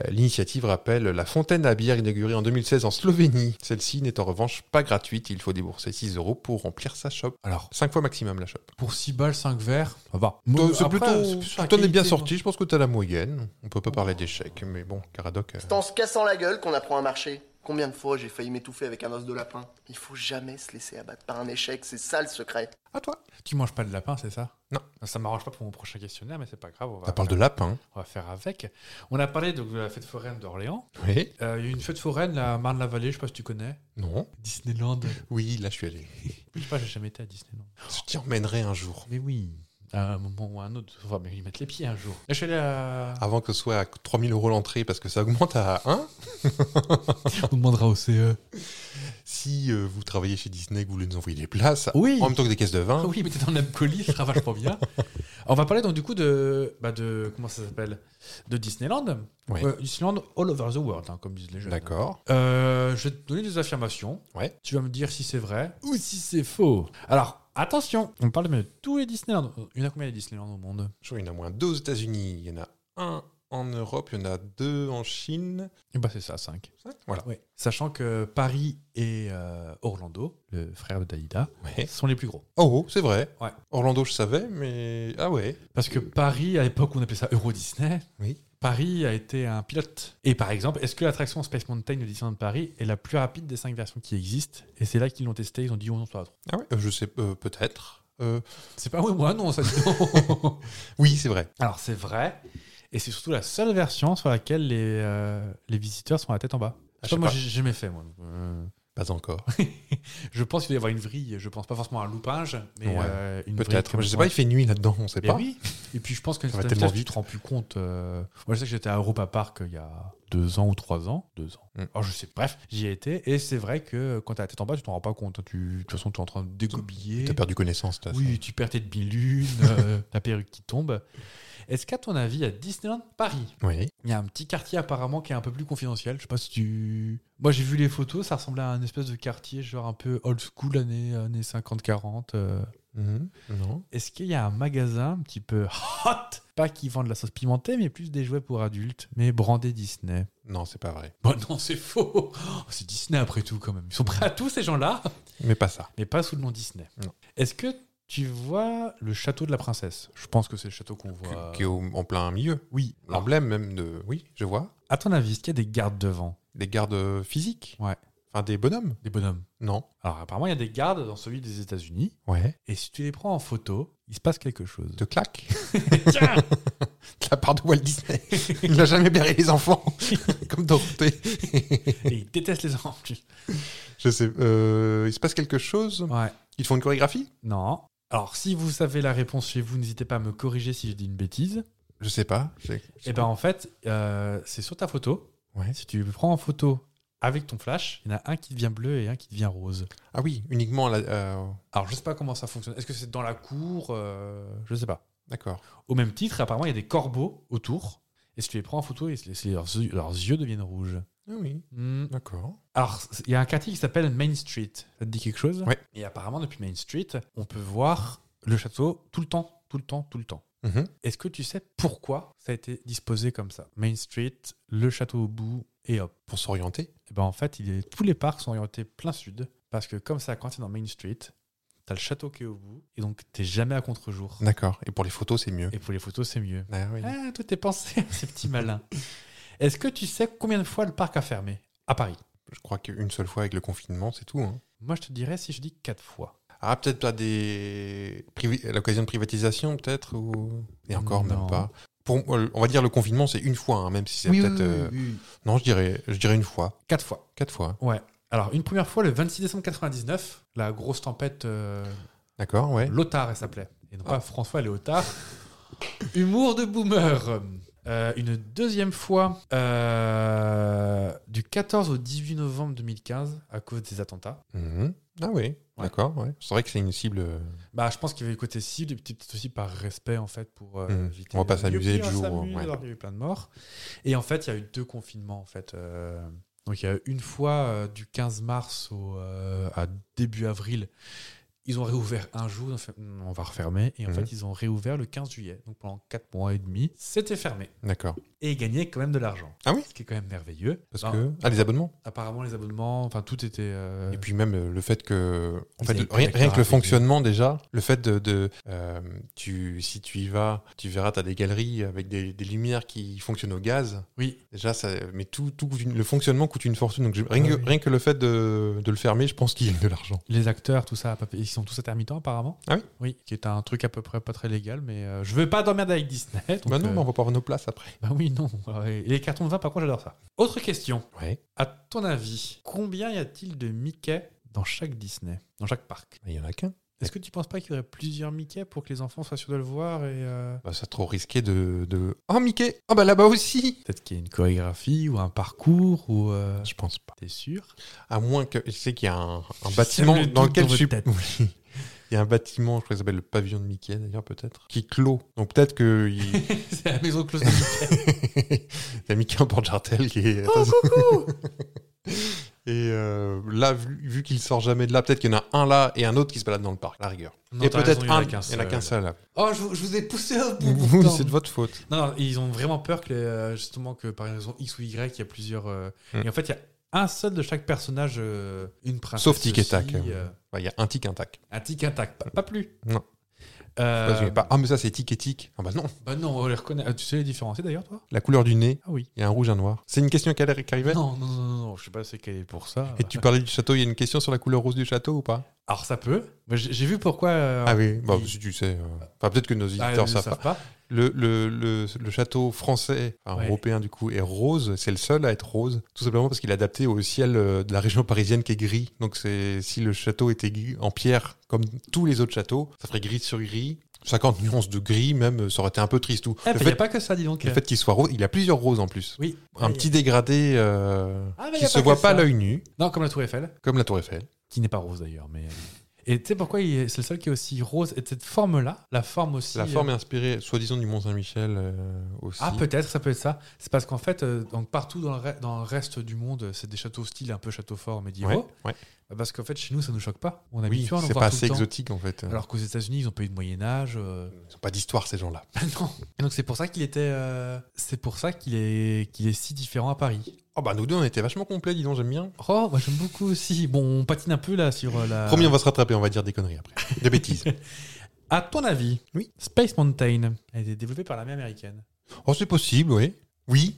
L'initiative rappelle la fontaine à bière inaugurée en 2016 en Slovénie. Celle-ci n'est en revanche pas gratuite, il faut débourser 6 euros pour remplir sa shop. Alors, 5 fois maximum la shop. pour 6 balles, 5 verres, ça va. C'est plutôt. la T'en es bien sorti, je pense que t'as la moyenne. On peut pas parler d'échec, mais bon, Caradoc. euh, C'est en se cassant la gueule qu'on apprend à marcher. Combien de fois j'ai failli m'étouffer avec un os de lapin? Il faut jamais se laisser abattre par un échec, c'est ça le secret. À toi. Tu manges pas de lapin, c'est ça? Non. Ça m'arrange pas pour mon prochain questionnaire, mais c'est pas grave. On va Ça parle de lapin. On va faire avec. On a parlé donc, de la fête foraine d'Orléans. Oui. Euh, Il y a une fête foraine, la Marne-la-Vallée, je sais pas si tu connais. Non. Disneyland. Oui, là je suis allé. Je sais pas, j'ai jamais été à Disneyland. Je t'y emmènerai un jour. Mais oui, à un moment ou à un autre, on va y mettre les pieds un jour. Là, je suis allé à... Avant que ce soit à 3000 euros l'entrée, parce que ça augmente à 1. On demandera au CE. si euh, vous travaillez chez Disney, que vous voulez nous envoyer des places, Oui. en même temps que des caisses de vin, oui, mettez dans le même colis, ce sera vachement bien. On va parler donc du coup de, bah de comment ça s'appelle, de Disneyland. Ouais. Euh, Disneyland all over the world, hein, comme disent les jeunes. d'accord. Euh, je vais te donner des affirmations. Ouais. Tu vas me dire si c'est vrai ou si c'est faux. Alors, attention, on parle de tous les Disneyland. Il y en a combien les Disneyland au monde? Je crois qu'il y en a moins deux aux États-Unis, il y en a un en Europe, il y en a deux en Chine. Eh ben, c'est ça, 5. Voilà. Sachant que Paris et euh, Orlando, le frère de Dalida, Ouais. sont les plus gros. Oh, c'est vrai. Ouais. Orlando, je savais, mais. Ah ouais. Parce que Paris, à l'époque, on appelait ça Euro Disney. Oui. Paris a été un pilote. Et par exemple, est-ce que l'attraction Space Mountain de Disneyland Paris est la plus rapide des cinq versions qui existent Et c'est là qu'ils l'ont testé, ils ont dit on soit trop. Ah ouais, euh, je sais, euh, peut-être. Euh, C'est pas oui, moi, non, ça dit non. oui, c'est vrai. Alors c'est vrai, et c'est surtout la seule version sur laquelle les, les visiteurs sont à la tête en bas. Ah, je moi, j'ai jamais fait, moi. Euh, Pas encore. je pense qu'il doit y avoir une vrille. Je pense pas forcément à un loupage, mais Ouais, euh, une vrille Peut-être. Je sais pas, il fait nuit là-dedans, on sait Mais pas. oui. Et puis je pense que Ça va vitesse, tu te rends plus compte. euh, Moi, je sais que j'étais à Europa Park il y a deux ans ou trois ans. Deux ans. Mm. Alors, je sais. Bref, j'y ai été. Et c'est vrai que quand t'as la tête en bas, tu t'en rends pas compte. Tu, de toute façon, tu es en train de dégobiller. T'as perdu connaissance, t'as Oui, tu perds tes demi-lunes, euh, ta perruque qui tombe. Est-ce qu'à ton avis, à Disneyland Paris, Oui. il y a un petit quartier apparemment qui est un peu plus confidentiel? Je sais pas si tu. Moi, j'ai vu les photos, ça ressemblait à un espèce de quartier, genre un peu old school, années, années 50-40. euh. Non. Est-ce qu'il y a un magasin un petit peu hot? Pas qui vend de la sauce pimentée, mais plus des jouets pour adultes, mais brandé Disney. Non, c'est pas vrai. Bon, non, c'est faux Oh, C'est Disney après tout, quand même. Ils sont prêts à tout, ces gens-là Mais pas ça. mais pas sous le nom Disney. Non. Est-ce que tu vois le château de la princesse Je pense que c'est le château qu'on voit. Qui- est au- en plein milieu. Oui. L'emblème même de. Oui, je vois. à ton avis, est-ce qu'il y a des gardes devant? Des gardes physiques? Ouais. Enfin, des bonhommes? Des bonhommes Non. Alors, apparemment, il y a des gardes dans celui des États-Unis. Ouais. Et si tu les prends en photo, il se passe quelque chose. De claque Tiens De la part de Walt Disney. Il n'a jamais berré les enfants. Comme Dorothée. Et ils détestent les enfants. en plus. je sais. euh, il se passe quelque chose Ouais. Ils font une chorégraphie? Non. Alors, si vous savez la réponse chez vous, n'hésitez pas à me corriger si je dis une bêtise. Je sais pas. Je sais- je sais Et ben en fait, euh, c'est sur ta photo. Ouais. Si tu prends en photo avec ton flash, il y en a un qui devient bleu et un qui devient rose. Ah oui, uniquement la. euh, Alors, je sais pas comment ça fonctionne. Est-ce que c'est dans la cour euh, Je sais pas. D'accord. Au même titre, apparemment, il y a des corbeaux autour. Et si tu les prends en photo, ils- leurs yeux deviennent rouges. Ah oui. Hmm. D'accord. Alors, il y a un quartier qui s'appelle Main Street. Ça te dit quelque chose? Ouais. Et apparemment, depuis Main Street, on peut voir le château tout le temps, tout le temps, tout le temps. Mhm. Est-ce que tu sais pourquoi ça a été disposé comme ça? Main Street, le château au bout et hop. Pour s'orienter? Et ben en fait, il est, tous les parcs sont orientés plein sud parce que comme ça, quand tu es dans Main Street, t'as le château qui est au bout et donc t'es jamais à contre-jour. D'accord. Et pour les photos, c'est mieux. Et pour les photos, c'est mieux. Ah oui. Ah, tout est pensé, ces petits malins. Est-ce que tu sais combien de fois le parc a fermé à Paris? Je crois qu'une seule fois avec le confinement, c'est tout. hein. Moi, je te dirais si je dis quatre fois. Ah, peut-être pas des. l'occasion de privatisation, peut-être ou... Et encore, Non. même pas. Pour, on va dire le confinement, c'est une fois, hein, même si c'est peut-être. euh, Non, je dirais, je dirais une fois. Quatre fois. Quatre fois. Ouais. Alors, une première fois, le 26 décembre 99, la grosse tempête euh, D'accord, ouais. Lothar, elle s'appelait. Et non pas François Léotard. Humour de boomer. Euh, une deuxième fois, euh, du 14 au 18 novembre 2015, à cause des attentats. Mhm. Ah oui, d'accord, ouais. C'est vrai que c'est une cible. euh, Bah, je pense qu'il y avait le côté cible, et peut-être aussi par respect, en fait, pour euh, Mhm. éviter... On va pas s'amuser on jour, s'amuse, ouais. alors qu'il y a eu plein de morts. Et en fait, il y a eu deux confinements, en fait. euh, donc, il y a eu une fois, euh, du 15 mars au, euh, à début avril, ils ont réouvert un jour, ils ont fait, Hmm, on va refermer. Et en Mhm. fait, ils ont réouvert le 15 juillet. Donc, pendant 4 mois et demi, c'était fermé. D'accord. Et ils gagnaient quand même de l'argent. Ah oui Ce qui est quand même merveilleux. Parce Non, que. Ah, les abonnements Apparemment, les abonnements, enfin, tout était... euh, Et puis même euh, le fait que, en fait, rien, rien que le fonctionnement déjà, le fait de, de, euh, tu, si tu y vas, tu verras, tu as des galeries avec des, des lumières qui fonctionnent au gaz. Oui, Déjà, ça, mais tout, tout le fonctionnement coûte une fortune. Donc je- rien, Ah que, oui. rien que le fait de, de le fermer, je pense qu'il y a de l'argent. Les acteurs, tout ça, ils sont tous intermittents apparemment. Ah oui Oui, qui est un truc à peu près pas très légal, mais euh, je veux pas d'emmerde avec Disney. donc, bah non, mais on va pas avoir nos places après. bah oui, non. Et les cartons de vin, par contre, j'adore ça. Autre question. Ouais. À ton avis, combien y a-t-il de Mickey dans chaque Disney, dans chaque parc? Il y en a qu'un. Est-ce que tu penses pas qu'il y aurait plusieurs Mickey pour que les enfants soient sûrs de le voir et euh, Bah, c'est trop risqué de, de... Oh, Mickey Ah bah là-bas aussi peut-être qu'il y a une chorégraphie ou un parcours ou euh, Je pense pas. t'es sûr? À moins que... Je sais qu'il y a un, bâtiment le dans lequel je suis... Il y a un bâtiment, je crois qu'il s'appelle le pavillon de Mickey d'ailleurs peut-être, qui clôt. Donc peut-être que... il- C'est la maison close de Mickey. Il y a Mickey en porte-jartel qui est... oh coucou Et euh, là, vu, vu qu'il sort jamais de là, peut-être qu'il y en a un là et un autre qui se balade dans le parc, à la rigueur. Non, et t'as peut-être raison, un, il y en a qu'un seul là. Oh, je, vous- je vous ai poussé bout. Oui, pourtant. c'est de votre faute. Non, non, ils ont vraiment peur que euh, justement que par raison X ou Y, il y a plusieurs. euh, Hmm. Et en fait, il y a un seul de chaque personnage, euh, une princesse. Sauf Tic et aussi, Tac. euh, Ouais, Il y a un tic, un tac. un tic, un tac, pas, pas plus. Non. Euh, pas- Ah, mais ça, c'est tic et tic. Ah bah non. Bah non, on les reconnaît. Ah, tu sais les différencier d'ailleurs, toi? La couleur du nez, Ah oui. il y a un rouge, un noir. C'est une question qui arrivait Non, non, non, non, non, je sais pas c'est quel est pour ça. Et tu parlais du château, il y a une question sur la couleur rose du château ou pas? Alors ça peut. J'ai vu pourquoi. euh, Ah oui, bah, il- si tu sais. euh, Enfin, peut-être que nos ah, éditeurs ils ne savent savent pas. pas. Le, le, le, le château français, enfin, Ouais. européen du coup, est rose. C'est le seul à être rose. Tout simplement parce qu'il est adapté au ciel euh, de la région parisienne qui est gris. Donc c'est si le château était en pierre comme tous les autres châteaux, ça ferait gris sur gris. 50 nuances de gris même, ça aurait été un peu triste. Eh, le Il n'y a pas que ça, dis donc. le fait qu'il soit rose, il a plusieurs roses en plus. Oui. Un Ouais, petit dégradé euh, Ah, qui a se voit pas à l'œil nu, Non, comme la Tour Eiffel, comme la Tour Eiffel. Qui n'est pas rose d'ailleurs, mais. Et tu sais pourquoi c'est le seul qui est aussi rose et de cette forme-là, la forme aussi. La euh, forme est inspirée, soi-disant, du Mont-Saint-Michel euh, aussi. Ah, peut-être, ça peut être ça. C'est parce qu'en fait, euh, donc partout dans le, dans le reste du monde, c'est des châteaux style un peu château fort médiévaux. ouais. Parce qu'en fait, chez nous, ça nous choque pas. On est Oui, c'est pas assez exotique en fait. Alors qu'aux États-Unis, ils n'ont pas eu de Moyen-Âge. euh, Ils ont pas d'histoire ces gens-là. non. Et donc, c'est pour ça qu'il était. euh, C'est pour ça qu'il est, qu'il est si différent à Paris. Oh bah nous deux on était vachement complets, dis donc, j'aime bien. Oh, moi j'aime beaucoup aussi. Bon, on patine un peu là sur euh, la. Promis, on va se rattraper, on va dire des conneries après. Des bêtises. À ton avis, Oui. Space Mountain a été développé par l'armée américaine? Oh, c'est possible, oui. Oui.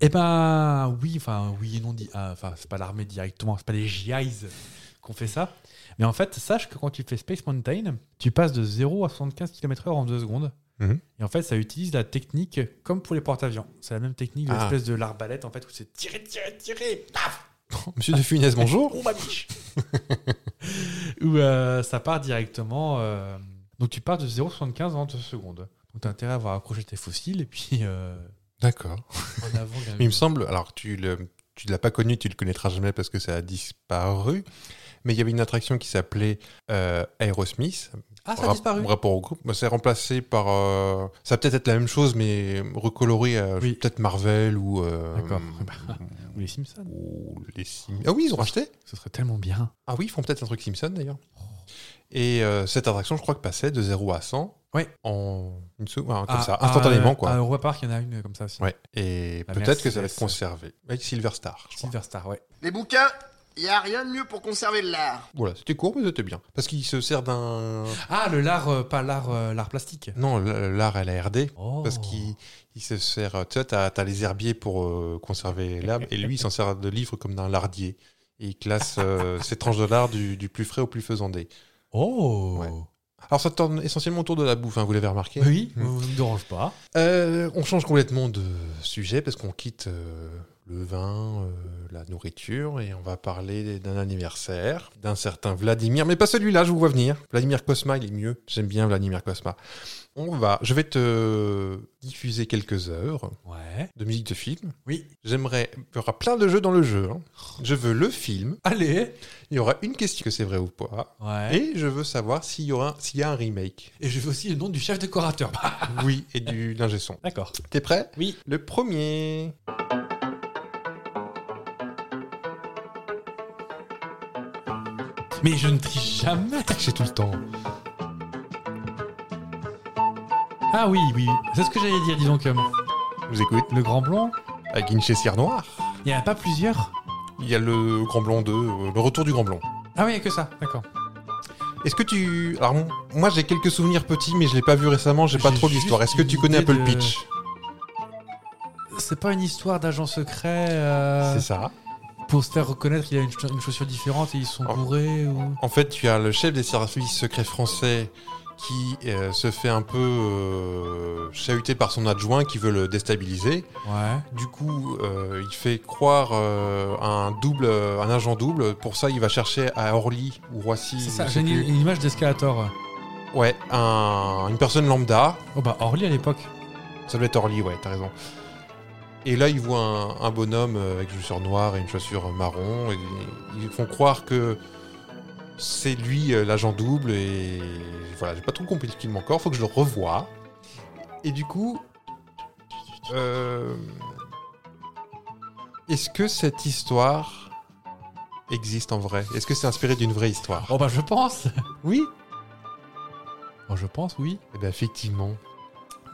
Eh ben, oui, enfin, oui et non dit. ah, Enfin, c'est pas l'armée directement, c'est pas les GIs qu'on fait ça. Mais en fait, sache que quand tu fais Space Mountain, tu passes de 0 à 75 km/h en 2 secondes. Mhm. Et en fait, ça utilise la technique comme pour les porte-avions. C'est la même technique de Ah. l'espèce de l'arbalète, en fait, où c'est tirer, tirer, tirer, paf Monsieur de Funès, bonjour. Oh ma biche Où euh, ça part directement. euh, Donc tu pars de 0,75 en 2 secondes. Donc tu as intérêt à avoir accroché tes fossiles et puis euh, D'accord. en avant. Mais il me semble, alors tu tu l'as pas connu, tu le connaîtras jamais parce que ça a disparu. Mais il y avait une attraction qui s'appelait euh, Aerosmith. Ah, ça a disparu Rapport au groupe. Bah, c'est remplacé par. euh, ça va peut-être être la même chose, mais recoloré à Oui. peut-être Marvel ou. euh, D'accord. Ou les Simpsons. ou les Sim- Ah oui, ils ont racheté. Ce serait tellement bien. Ah oui, ils font peut-être un truc Simpson d'ailleurs. Et euh, cette attraction, je crois que passait de 0 à 100 Ouais. en une seconde, comme ça, instantanément quoi. À Europa Park, il y en a une comme ça aussi. Ouais. Et peut-être que ça va être conservé. Avec Silver Star, je crois. Silver Star, ouais. Les bouquins, y a rien de mieux pour conserver l'art. Voilà, c'était court, mais c'était bien. Parce qu'il se sert d'un. Ah, le lard, euh, pas l'art, euh, l'art plastique. Non, l'art à la RD. Oh. Parce qu'il il se sert. Tu sais, t'as as les herbiers pour euh, conserver l'herbe. et lui, il s'en sert de livre comme d'un lardier. Et il classe euh, ses tranches de lard du, du plus frais au plus faisandé. Oh Ouais. Alors, ça tourne essentiellement autour de la bouffe, hein, vous l'avez remarqué Oui, Mm. ne me dérange pas. Euh, on change complètement de sujet parce qu'on quitte euh, le vin, euh, la nourriture et on va parler d'un anniversaire d'un certain Vladimir, mais pas celui-là, je vous vois venir. Vladimir Kosma, il est mieux. J'aime bien Vladimir Kosma. On va, je vais te diffuser quelques heures Ouais. de musique de film. Oui. J'aimerais, il y aura plein de jeux dans le jeu. hein. Je veux le film. Allez. Il y aura une question que c'est vrai ou pas. Ouais. Et je veux savoir s'il y aura, s'il y a un remake. Et je veux aussi le nom du chef décorateur. oui, et du l'ingé son. D'accord. T'es prêt? Oui. Le premier. Mais je ne triche jamais. J'ai tout le temps. Ah oui, oui. C'est ce que j'allais dire, dis donc. euh, vous écoute. Le grand blond, Avec une chaissière noire. il n'y en a pas plusieurs Il y a le Grand Blond 2, euh, le retour du Grand Blond. Ah oui, il n'y a que ça. D'accord. Est-ce que tu. Alors, mon- moi j'ai quelques souvenirs petits, mais je l'ai pas vu récemment, j'ai pas J'ai trop juste l'histoire. Est-ce que tu connais un peu le de- pitch C'est pas une histoire d'agent secret euh, C'est ça. pour se faire reconnaître qu'il a une, cha- une chaussure différente et ils sont Oh. bourrés ou... En fait, tu as le chef des services secrets français qui euh, se fait un peu euh, chahuter par son adjoint qui veut le déstabiliser. Ouais. Du coup, euh, il fait croire euh, un double, un agent double. Pour ça, il va chercher à Orly ou Roissy. C'est ça, j'ai une, image d'escalator. Ouais, un- une personne lambda. Oh bah Orly à l'époque. Ça doit être Orly, ouais, t'as raison. Et là, ils voient un, un bonhomme avec une chaussure noire et une chaussure marron. Et ils font croire que c'est lui euh, l'agent double. Et voilà, j'ai pas trop compris le film encore. Faut que je le revoie. Et du coup, euh, est-ce que cette histoire existe en vrai? Est-ce que c'est inspiré d'une vraie histoire? Oh bah je pense. Oui. Oh je pense oui. Eh bien, effectivement.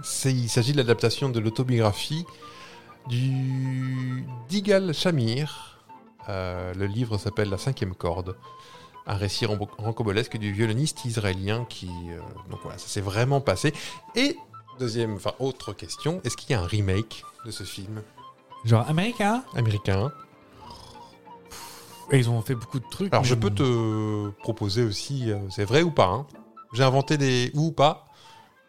C'est- Il s'agit de l'adaptation de l'autobiographie du d'Igal Shamir. Euh, le livre s'appelle La cinquième corde. Un récit rancobolesque du violoniste israélien qui... euh, donc voilà, ça s'est vraiment passé. Et, deuxième, enfin, autre question, est-ce qu'il y a un remake de ce film? Genre américain? américain Et ils ont fait beaucoup de trucs. Alors, je peux te proposer aussi, euh, c'est vrai ou pas hein? J'ai inventé des... ou pas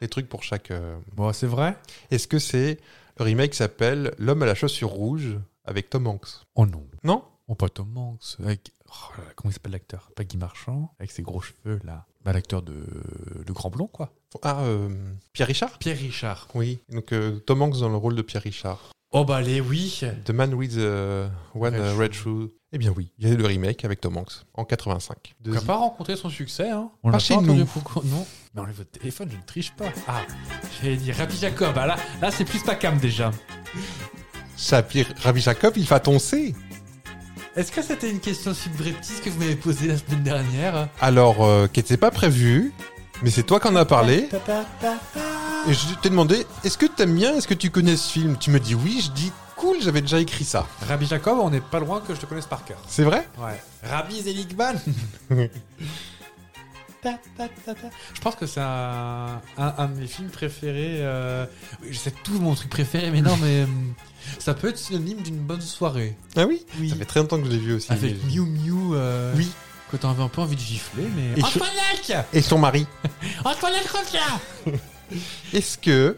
des trucs pour chaque... euh, Bon c'est vrai? Est-ce que c'est le remake s'appelle L'homme à la chaussure rouge avec Tom Hanks? Oh non. Non? Oh pas Tom Hanks. Avec... oh là là, comment il s'appelle l'acteur? Pas Guy Marchand. Avec ses gros cheveux là. Bah l'acteur de Le Grand Blond quoi. Ah, euh, Pierre Richard? Pierre Richard. Oui, donc euh, Tom Hanks dans le rôle de Pierre Richard. Oh bah allez oui. The Man with the One Red uh, Shoe. Red Shoe. Eh bien oui, il y a eu le remake avec Tom Hanks en 85. On n'a pas rencontré son succès, hein. On Pas l'a chez entendu nous. Non. Mais enlève votre téléphone, je ne triche pas. Ah, j'allais dire Rabbi Jacob. Ah là, là c'est plus pas cam déjà. Ça, Ravi Jacob, il va toncer. Est-ce que c'était une question subreptice que vous m'avez posée la semaine dernière Alors, euh, qui n'était pas prévu, mais c'est toi qui en as parlé. Et je t'ai demandé, est-ce que t'aimes bien, est-ce que tu connais ce film? Tu me dis oui, je dis cool, j'avais déjà écrit ça. Rabbi Jacob, on n'est pas loin que je te connaisse par cœur. C'est vrai? Ouais. Rabbi Zeligman. Je pense que c'est un, un, un de mes films préférés. euh, Je sais tout mon truc préféré, mais non, mais hum, ça peut être synonyme d'une bonne soirée. Ah oui Oui. Ça fait très longtemps que je l'ai vu aussi. Avec mais- Miu Miu. euh, Oui. Que t'avais un peu envie de gifler, mais. Et je- Antoinette Et son mari. Antoinette, reviens Est-ce que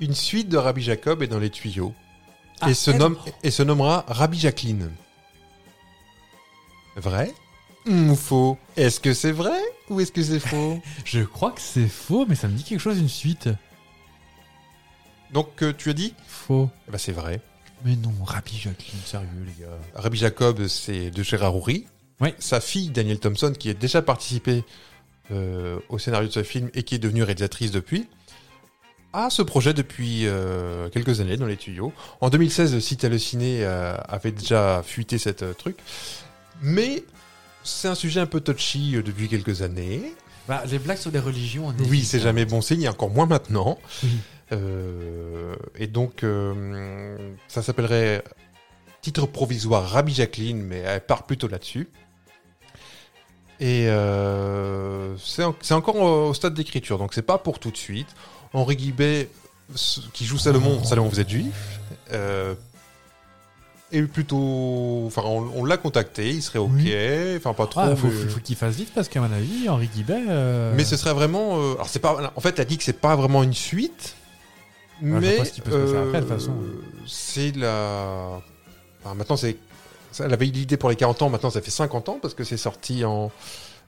une suite de Rabbi Jacob est dans les tuyaux Ah, et, se elle- nomme, et se nommera Rabbi Jacqueline? Vrai ou faux? Est-ce que c'est vrai ou est-ce que c'est faux? Je crois que c'est faux, mais ça me dit quelque chose, une suite. Donc euh, tu as dit Faux. Eh ben, C'est vrai. Mais non, Rabbi Jacqueline, sérieux, les gars. Rabbi Jacob, c'est de Gérard Houry. Oui. Sa fille, Danielle Thompson, qui a déjà participé euh, au scénario de ce film et qui est devenue réalisatrice depuis, a ce projet depuis euh, quelques années dans les tuyaux. En 2016, Cité Halluciné avait déjà fuité cette truc. Mais c'est un sujet un peu touchy depuis quelques années. Bah, les blagues sur les religions, on Oui, c'est hein. jamais bon signe, et encore moins maintenant. Oui. Euh, et donc, euh, ça s'appellerait titre provisoire Rabbi Jacqueline, mais elle part plutôt là-dessus. Et euh, c'est en- c'est encore au stade d'écriture, donc c'est pas pour tout de suite. Henri Guibet, qui joue Salomon, Salomon vous êtes juif, euh, est plutôt... Enfin, on, on l'a contacté, il serait OK, Oui. enfin pas trop... Ah, faut, mais- faut qu'il fasse vite parce qu'à mon avis, Henri Guibet. euh, mais ce serait vraiment. alors c'est pas. En fait, elle dit que c'est pas vraiment une suite. Je mais. C'est la. Enfin, maintenant, c'est. Elle avait l'idée pour les 40 ans. Maintenant, ça fait 50 ans parce que c'est sorti en.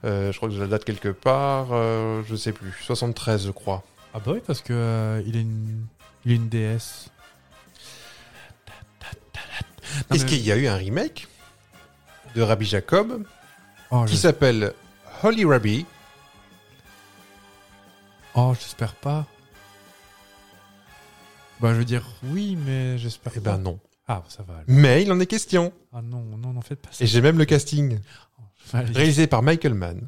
euh, je crois que j'ai la date quelque part. euh, je sais plus. 73, je crois. Ah bah oui, parce que euh, il, a une... il a une déesse. Est-ce mais- qu'il y a eu un remake de Rabbi Jacob Oh, qui je- s'appelle Holy Rabbi? Oh, j'espère pas. Bah, je veux dire oui, mais j'espère Eh pas. ben non. Ah, ça va. alors. Mais il en est question. Ah non, non, n'en faites pas ça. Et j'ai même le casting. Allez. Réalisé par Michael Mann.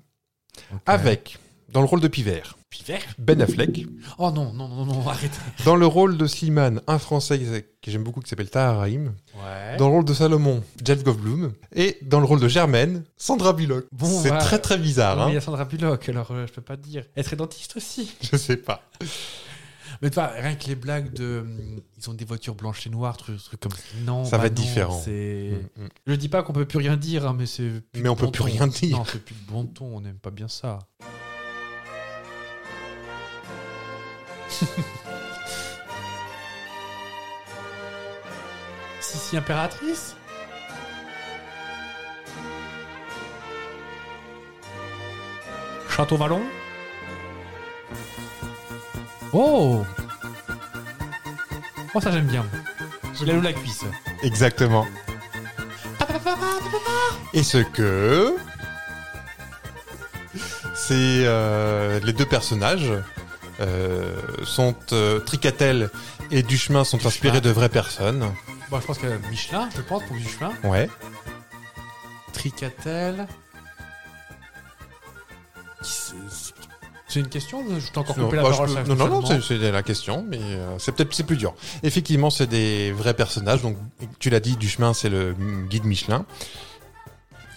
Avec, dans le rôle de Pivert, Pivert Ben Affleck. Oh non, non, non, non, arrête. Dans le rôle de Slimane, un Français que j'aime beaucoup qui s'appelle Tahar Rahim. Ouais. Dans le rôle de Salomon, Jeff Goldblum. Et dans le rôle de Germaine, Sandra Bullock. Bon, c'est bah, très très bizarre, Oui, hein Il y a Sandra Bullock, alors euh, je peux pas te dire. Elle serait dentiste aussi. Je sais pas. Mais toi, rien que les blagues de. hum, Ils ont des voitures blanches et noires, trucs, trucs comme ça. Non, Ça bah va être non, différent. C'est. Mm, mm. Je dis pas qu'on peut plus rien dire, hein, mais c'est. plus Mais de on peut bon plus ton. rien dire. Non, c'est plus de bon ton, on n'aime pas bien ça. Sissi impératrice? Château Vallon? Oh Oh ça j'aime bien. Je l'ai où la cuisse. Exactement. Et ce que. C'est euh, les deux personnages euh, sont euh, Tricatel et Duchemin sont inspirés de vraies personnes. Bon, je pense que Michelin, je pense, pour Duchemin. Ouais. Tricatel. C'est une question Je t'ai encore Non, coupé la bah, parole. peux- non, non, non, c'est la question, mais euh, c'est peut-être c'est plus dur. Effectivement, c'est des vrais personnages. Donc, tu l'as dit, Duchemin, c'est le guide Michelin.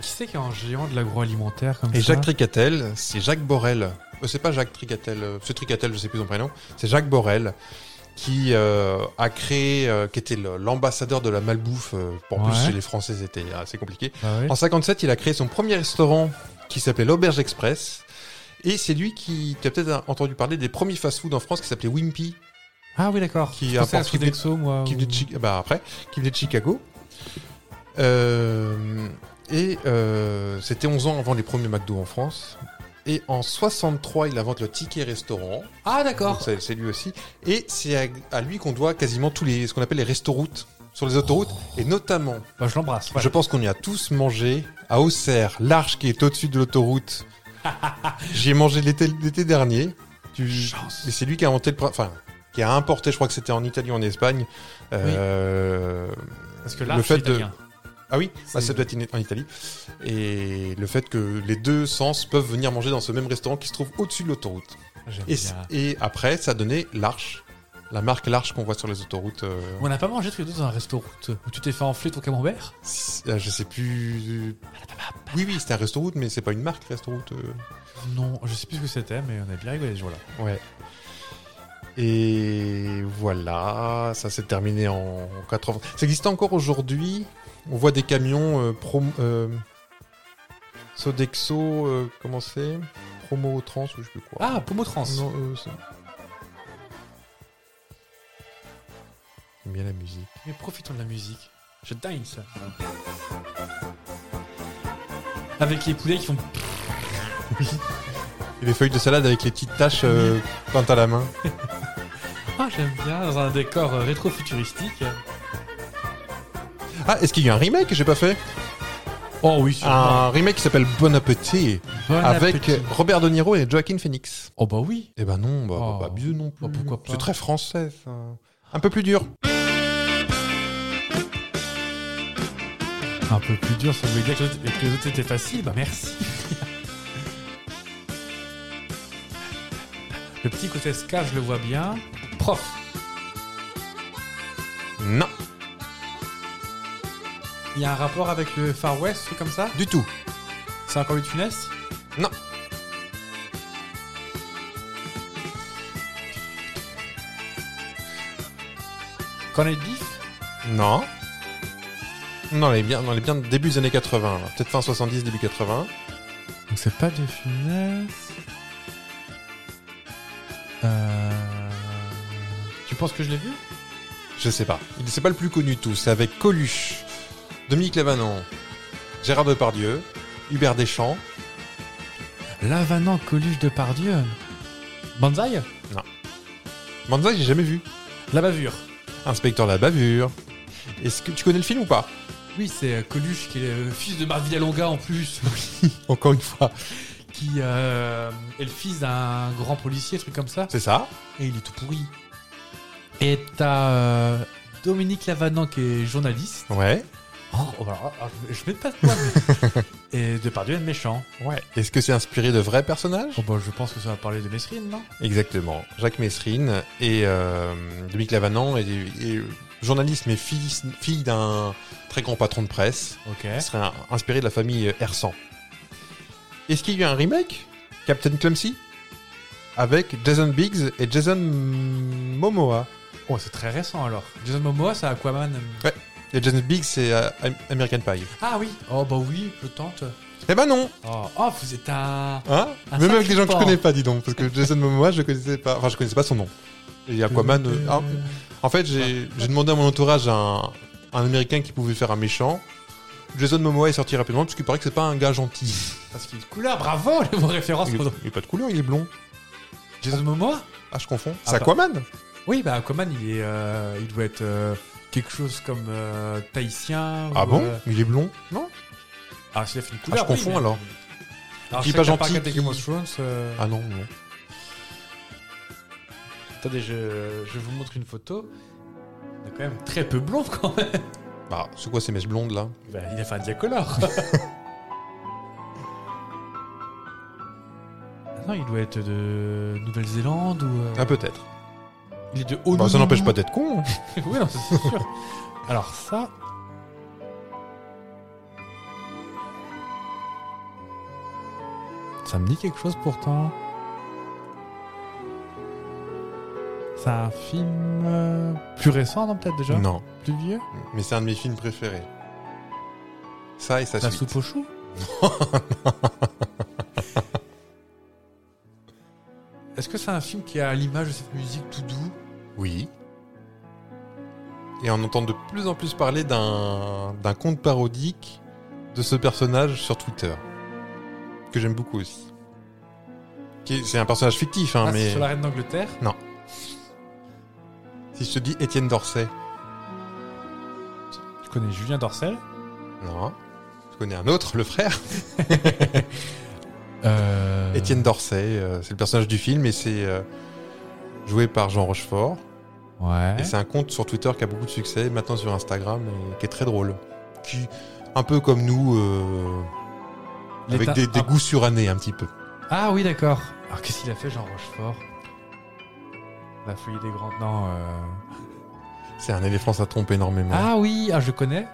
Qui c'est qui est un géant de l'agroalimentaire comme Et ça Jacques Tricatel, c'est Jacques Borel. Euh, c'est pas Jacques Tricatel, euh, c'est Tricatel, je sais plus son prénom. C'est Jacques Borel qui euh, a créé, euh, qui était l'ambassadeur de la malbouffe. pour plus, chez les Français, c'était assez compliqué. Bah ouais. En 57, il a créé son premier restaurant qui s'appelait l'Auberge Express. Et c'est lui qui, tu as peut-être entendu parler des premiers fast-food en France qui s'appelait Wimpy, Ah oui, d'accord. Qui à apporte- Sodexo, moi. qui ou- venait de, Chi- bah, après, qui venait de Chicago. Euh, et euh, c'était 11 ans avant les premiers McDo en France. Et en 63, il invente le ticket restaurant. Ah d'accord. C'est lui aussi. Et c'est à, à lui qu'on doit quasiment tous les, ce qu'on appelle les restoroutes sur les autoroutes. Et notamment, Bah, je l'embrasse. ouais. je pense qu'on y a tous mangé à Auxerre, l'Arche qui est au-dessus de l'autoroute. J'y ai mangé l'été l'été dernier. Tu-. Et c'est lui qui a inventé le, enfin, qui a importé, je crois que c'était en Italie ou en Espagne. Euh, Parce que là, le fait de-. Ah oui, bah, ça doit être in- en Italie. Et le fait que les deux sens peuvent venir manger dans ce même restaurant qui se trouve au-dessus de l'autoroute. Et, et après, ça donné l'Arche. La marque L'Arche qu'on voit sur les autoroutes. euh, On n'a pas mangé tous les deux dans un resto route où tu t'es fait enfler ton camembert? Si- euh, je sais plus. Oui, oui, c'était un resto route, mais c'est pas une marque resto route. euh. Non, je sais plus ce que c'était, mais on a bien rigolé ce jour-là. Ouais. Et voilà, ça s'est terminé en 80. Ça existe encore aujourd'hui. On voit des camions euh, prom- euh, Sodexo, euh, comment c'est? Promo Trans ou je sais plus quoi. Ah, Pomo Trans. non, euh, c'est- J'aime bien la musique. Mais profitons de la musique. Je dingue ça. Avec les poulets qui font. Et les feuilles de salade avec les petites taches euh, peintes à la main. Ah, j'aime bien, dans un décor euh, rétro-futuristique. Ah, est-ce qu'il y a un remake que j'ai pas fait? Oh oui, sûrement. Un remake qui s'appelle Bon Appétit Bon avec appétit. Robert De Niro et Joaquin Phoenix. Oh bah oui. Eh ben non, bah, Oh. bah, non plus. Bah, pourquoi pas. C'est très français, ça. Un peu plus dur. Un peu plus dur, ça veut dire que les autres- étaient faciles. Bah merci. Le petit côté ska, je le vois bien. Prof. Non, Il y a un rapport avec le Far West, truc comme ça? Du tout. C'est encore une funeste Non. Cornet Beef Non. Non, elle est bien, non, elle est bien début des années 80. là. Peut-être fin 70, début 80. Donc c'est pas de funeste. Euh... Tu penses que je l'ai vu? Je sais pas. Il C'est pas le plus connu de tous. C'est avec Coluche, Dominique Lévanon, Gérard Depardieu, Hubert Deschamps. Lavanant Coluche de Pardieu. Banzai Manzai, j'ai jamais vu. La bavure. Inspecteur de la bavure. Est-ce que tu connais le film ou pas? Oui, c'est euh, Coluche qui est le fils de Marc Villalonga en plus, Encore une fois. qui euh, est le fils d'un grand policier, truc comme ça. C'est ça Et il est tout pourri. Et t'as euh, Dominique Lavanant qui est journaliste. Ouais. Oh, voilà. Ah, je- je mets pas de poids. mais- Et Depardieu est méchant. Ouais. Est-ce que c'est inspiré de vrais personnages? Oh, bah, je pense que ça va parler de Mesrine, non? Exactement. Jacques Messrine et euh, Dominique Lavanant est journaliste mais fille, fille d'un très grand patron de presse. Ok. Il serait un- inspiré de la famille Hersan. Est-ce qu'il y a eu un remake Captain Clumsy Avec Jason Biggs et Jason Momoa? Oh, c'est très récent alors. Jason Momoa, c'est Aquaman. Et Jason Biggs, c'est euh, Am- American Pie. Ah oui. Oh, bah oui, je tente. Eh ben non Oh, oh vous êtes un. hein? Un Même avec des gens que je sacripant. connais pas, dis donc. Parce que Jason Momoa, je connaissais pas. Enfin, je connaissais pas son nom. Et Aquaman. euh, ah, en fait, j'ai j'ai demandé à mon entourage un, un américain qui pouvait faire un méchant. Jason Momoa est sorti rapidement parce qu'il paraît que c'est pas un gars gentil. Parce qu'il est de couleur, bravo les bonnes références. Il est, il est pas de couleur, il est blond. Jason Momoa? Ah, je confonds. Ah c'est bah. Aquaman Oui, bah Aquaman, il est, euh, il doit être euh, quelque chose comme euh, tahitien. Ah ou, bon? euh, Il est blond? Non Ah, s'il a fait une Ah, couleur. je confonds mais- alors. Alors, je est pas sais que t'as gentil, regardé qui- Game of Thrones. euh, Ah non, non. Attendez, je, je vous montre une photo. Il est quand même très peu blond quand même. Bah, c'est quoi ces mèches blondes là? Bah, il a fait un diacolore. Ah non, il doit être de Nouvelle-Zélande ou. euh, Ah, peut-être. Il est de Bah, Honolulu. ça n'empêche pas d'être con. hein. oui, non, ça, c'est sûr. Alors ça. Ça me dit quelque chose pourtant. C'est un film euh, plus récent, non, peut-être déjà Non, Plus vieux mais c'est un de mes films préférés. Ça et sa La suite. soupe aux choux Est-ce que c'est un film qui a l'image de cette musique tout doux Oui. Et on entend de plus en plus parler d'un d'un conte parodique de ce personnage sur Twitter. Que j'aime beaucoup aussi. Qui est- C'est un personnage fictif, hein, Ah, c'est mais. Sur la reine d'Angleterre Si je te dis Étienne Dorset. Tu connais Julien Dorcel? Non. Je connais un autre, le frère. euh... Étienne Dorset, euh, c'est le personnage du film et c'est euh, joué par Jean Rochefort. Ouais. Et c'est un compte sur Twitter qui a beaucoup de succès, maintenant sur Instagram, et qui est très drôle. Qui, un peu comme nous, avec des, des goûts surannés un petit peu. Ah oui, d'accord. Alors qu'est-ce qu'il a fait, Jean Rochefort? La folie des grands. Non. euh, C'est un éléphant, ça trompe énormément. Ah oui, ah, je connais.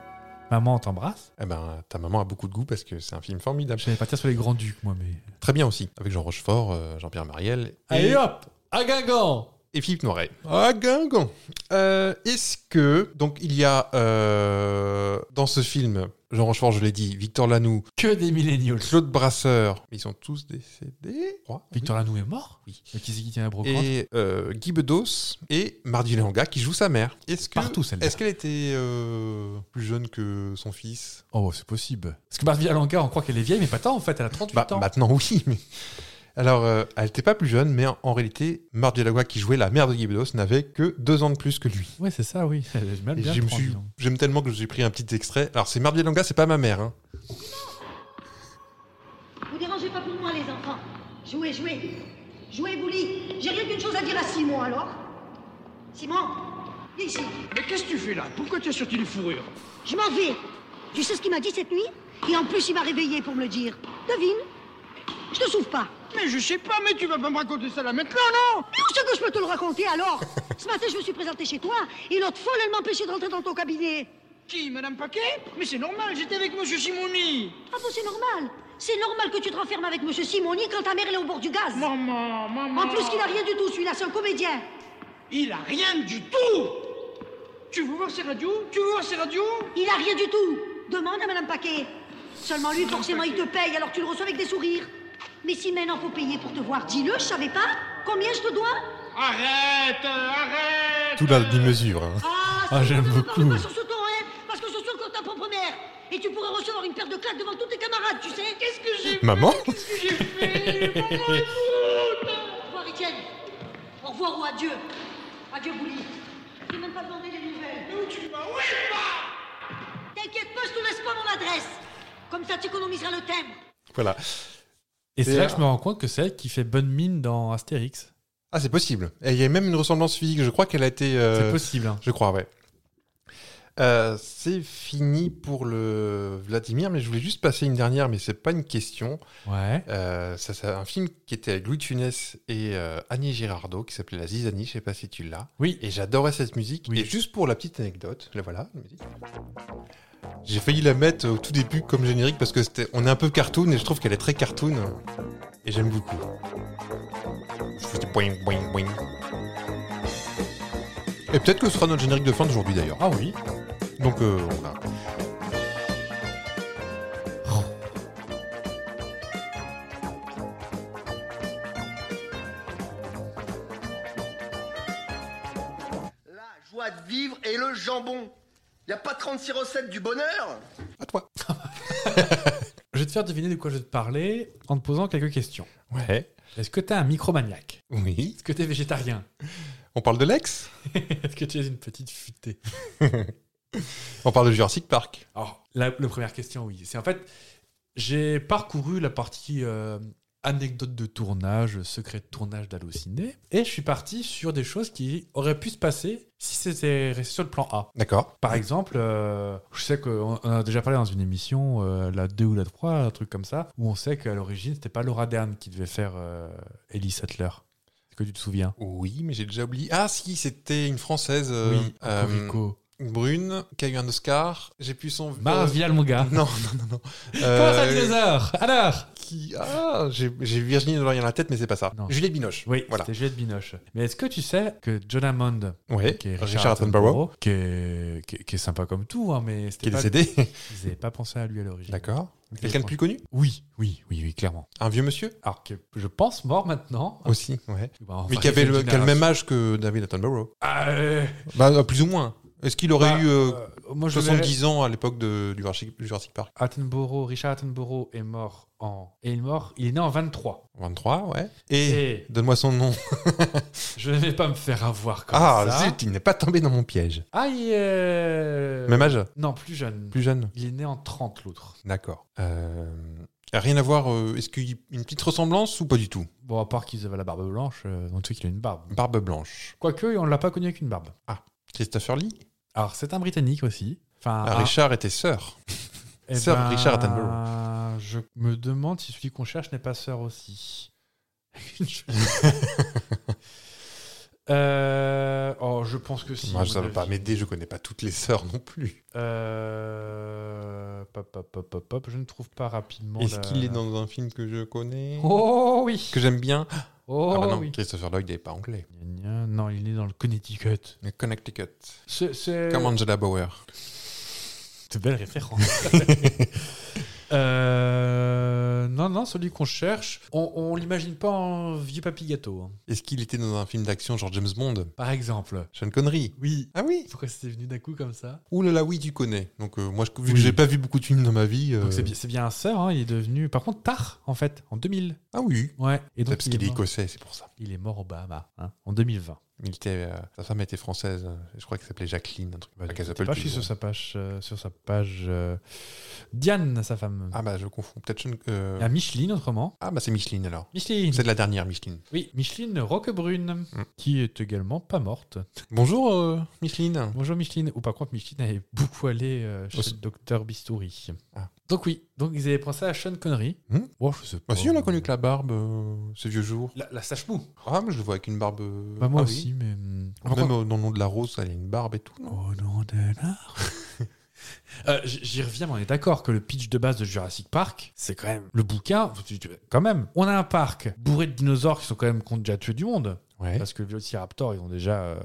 Maman, on t'embrasse. Eh ben, ta maman a beaucoup de goût parce que c'est un film formidable. J'allais partir sur les grands ducs, moi, mais. Très bien aussi, avec Jean Rochefort, euh, Jean-Pierre Mariel et, Allez hop À Guingamp et Philippe Noiret. Ah, Guingamp Euh, Est-ce que, donc, il y a euh, dans ce film, Jean Rochefort, je l'ai dit, Victor Lanoux, Que des milléniaux. Claude Brasseur, ils sont tous décédés, crois. Victor Lanoux est mort Oui. Mais qui c'est qui tient la brocante et euh, Guy Bedos et Mardi Léanga qui joue sa mère. Est-ce que Partout, celle-là. Est-ce qu'elle était euh, plus jeune que son fils? Oh, c'est possible. Parce que Marthe Villalonga, on croit qu'elle est vieille, mais pas tant, en fait. Elle a 38 Bah, ans. Maintenant, oui. Mais... Alors, euh, elle n'était pas plus jeune, mais en, en réalité, Mardi Léanga qui jouait la mère de Guy n'avait que deux ans de plus que lui. Ouais, c'est ça, oui. Je suis- donc. J'aime tellement que j'ai pris un petit extrait. Alors, c'est Mardi Léanga, c'est pas ma mère. Hein. Vous dérangez pas pour moi, les enfants. Jouez, jouez. Jouez, Bouli. J'ai rien qu'une chose à dire à Simon, alors. Simon, viens ici. Mais qu'est-ce que tu fais là? Pourquoi tu as sorti une fourrure? Je m'en vais. Tu sais ce qu'il m'a dit cette nuit? Et en plus, il m'a réveillé pour me le dire. Devine. Je te souffre pas. Mais je sais pas, mais tu vas pas me raconter ça là maintenant, non? Mais où c'est que je peux te le raconter, alors Ce matin, je me suis présentée chez toi, et l'autre folle, elle m'empêchait de rentrer dans ton cabinet. Qui, Madame Paquet? Mais c'est normal, j'étais avec Monsieur Simoni. Ah bon, c'est normal. C'est normal que tu te renfermes avec Monsieur Simoni quand ta mère elle est au bord du gaz. Maman, maman. En plus, qu'il a rien du tout, celui-là, c'est un comédien. Il a rien du tout Tu veux voir ses radios? Tu veux voir ses radios? Il a rien du tout. Demande à Madame Paquet. Seulement lui, forcément, il te paye, alors tu le reçois avec des sourires. Mais si maintenant faut payer pour te voir, dis-le, je savais pas. Combien je te dois? Arrête Arrête Tout la demi-mesure. hein. Ah, Ah, j'aime beaucoup. pas sur ce ton, hein, parce que je suis encore ta propre mère. Et tu pourrais recevoir une paire de claques devant tous tes camarades, tu sais. Qu'est-ce que j'ai Maman Qu'est-ce que j'ai fait? Maman, écoute Au revoir, Étienne. Au revoir ou adieu. Adieu, Bouli. Je même pas demandé les nouvelles. Mais où tu vas? Où est pas? T'inquiète pas, je te laisse pas mon adresse. Comme ça, tu économiseras le timbre. Voilà. Et c'est là que je me rends compte que c'est elle qui fait bonne mine dans Astérix. Ah, c'est possible. Et il y a même une ressemblance physique. Je crois qu'elle a été. euh, C'est possible. hein. Je crois, ouais. Euh, c'est fini pour le Vladimir, mais je voulais juste passer une dernière, mais c'est pas une question. Ouais. Euh, ça, c'est un film qui était avec Louis Funès et euh, Annie Girardot, qui s'appelait La Zizanie, je sais pas si tu l'as. Oui. Et j'adorais cette musique. Oui. Et juste pour la petite anecdote, la voilà, la musique. J'ai failli la mettre au tout début comme générique parce que c'était, on est un peu cartoon et je trouve qu'elle est très cartoon. Et j'aime beaucoup. Je faisais boing, boing, boing. Et peut-être que ce sera notre générique de fin d'aujourd'hui d'ailleurs. Ah oui. Donc euh, voilà. joie de vivre et le jambon. Y a pas 36 recettes du bonheur À toi. Je vais te faire deviner de quoi je vais te parler en te posant quelques questions. Ouais. Est-ce que tu es un micromaniaque? Oui. Est-ce que tu es végétarien? On parle de Lex? Est-ce que tu es une petite futée? On parle de Jurassic Park. Alors, la, la première question, oui. C'est en fait, j'ai parcouru la partie euh, anecdote de tournage, secret de tournage d'Allociné, et je suis parti sur des choses qui auraient pu se passer si c'était resté sur le plan A. D'accord. Par exemple, euh, je sais qu'on on a déjà parlé dans une émission, euh, la 2 ou la 3, un truc comme ça, où on sait qu'à l'origine, c'était pas Laura Dern qui devait faire euh, Ellie Sattler. Est-ce que tu te souviens? Oui, mais j'ai déjà oublié. Ah si, c'était une française. euh, Oui. Brune, qui a eu un Oscar. J'ai plus son. Marvial, mon gars. Non, non, non, non. Comment Euh, dinosaure? Alors qui... Ah, j'ai Virginie Delaurier dans la tête, mais c'est pas ça. Non. Juliette Binoche. Oui, voilà. c'était Juliette Binoche. Mais est-ce que tu sais que John Hammond, Ouais, qui est Richard, Attenborough, qui est, qui, est, qui est sympa comme tout, hein, mais qui est décédé. ils n'avaient pas pensé à lui à l'origine. D'accord. Quelqu'un de plus connu? Oui, oui, oui, oui, clairement. Un vieux monsieur? Alors que je pense mort maintenant. Aussi, ouais. Bah, mais qui avait le, a le même âge que David Attenborough. Ah, euh, Bah, euh, plus ou moins. Est-ce qu'il aurait bah, eu euh, euh, moi, je 70 ans à l'époque de- du Jurassic, Park? Attenborough, Richard Attenborough est mort en. Et il est mort, il est né en 23. 23, ouais. Et, Et donne-moi son nom. je ne vais pas me faire avoir comme ah, ça. zut, il n'est pas tombé dans mon piège. Ah, il est. Même âge? Non, plus jeune. Plus jeune? Il est né en 30, l'autre. D'accord. Euh, rien à voir. euh, Est-ce qu'il y a une petite ressemblance ou pas du tout? Bon, à part qu'ils avaient la barbe blanche, euh, on sait qu'il a une barbe. Barbe blanche. Quoique, on ne l'a pas connu avec une barbe. Christopher Lee? Alors, c'est un Britannique aussi. Enfin, Ah, un- Richard était sœur. eh Sir ben, Richard Attenborough. Je me demande si celui qu'on cherche n'est pas sœur aussi. Euh, oh, je pense que si. Moi, mon va pas m'aider, je connais pas toutes les sœurs non plus. Euh, pop, pop, pop, pop, pop, Je ne trouve pas rapidement. Est-ce la- qu'il est dans un film que je connais? Oh oui. Que j'aime bien? Oh Ah bah non, oui. Christopher Lloyd n'est pas anglais. Non, il est dans le Connecticut. Mais Connecticut. C'est. c'est- Comme Angela Bauer. De belles références. Euh, non, non, celui qu'on cherche, on, on l'imagine pas en vieux papy gâteau. hein. Est-ce qu'il était dans un film d'action genre James Bond? Par exemple. Sean Connery? Oui. Ah oui Pourquoi c'était venu d'un coup comme ça? Ouh là là, oui, tu connais. Donc euh, moi, je- vu que Oui. j'ai pas vu beaucoup de films dans ma vie... euh, Donc c'est bien, c'est bien un sœur, hein, il est devenu. Par contre, tard, en fait, en 2000. Ah oui Ouais. Et C'est donc parce il qu'il est, est mort, écossais, c'est pour ça. il est mort au Bahama, hein, en 2020. Il était, euh, sa femme était française. euh, Je crois qu'elle s'appelait Jacqueline. Un truc. Bah, qu'elle j'étais s'appelle pas, je sur sa page, euh, sur sa page euh, Diane, sa femme. Ah bah je confonds. Peut-être Sean- euh, Il y a Micheline autrement. Ah bah c'est Micheline alors. Micheline. C'est de la dernière Micheline. Oui, Micheline Roquebrune, Mm. qui est également pas morte. Bonjour euh, Micheline. Bonjour Micheline. Ou par contre, Micheline avait beaucoup allé euh, chez le docteur Bistouri. Ah. Donc oui, donc ils avaient pensé à Sean Connery. Hmm Oh, je sais pas. Bah si on a connu que la barbe, euh, ce vieux jour. La, la sache mou. Ah mais je le vois avec une barbe... euh, Bah, moi ah oui. aussi, mais... hum, par Même contre- euh, dans le nom de la rose, elle a une barbe et tout, non? Au nom de l'art. Euh, j- J'y reviens, mais on est d'accord que le pitch de base de Jurassic Park, c'est quand même le bouquin. tu- tu- Quand même, on a un parc bourré de dinosaures qui sont quand même qui ont déjà tué du monde. Ouais. Parce que le Velociraptor, ils ont déjà euh,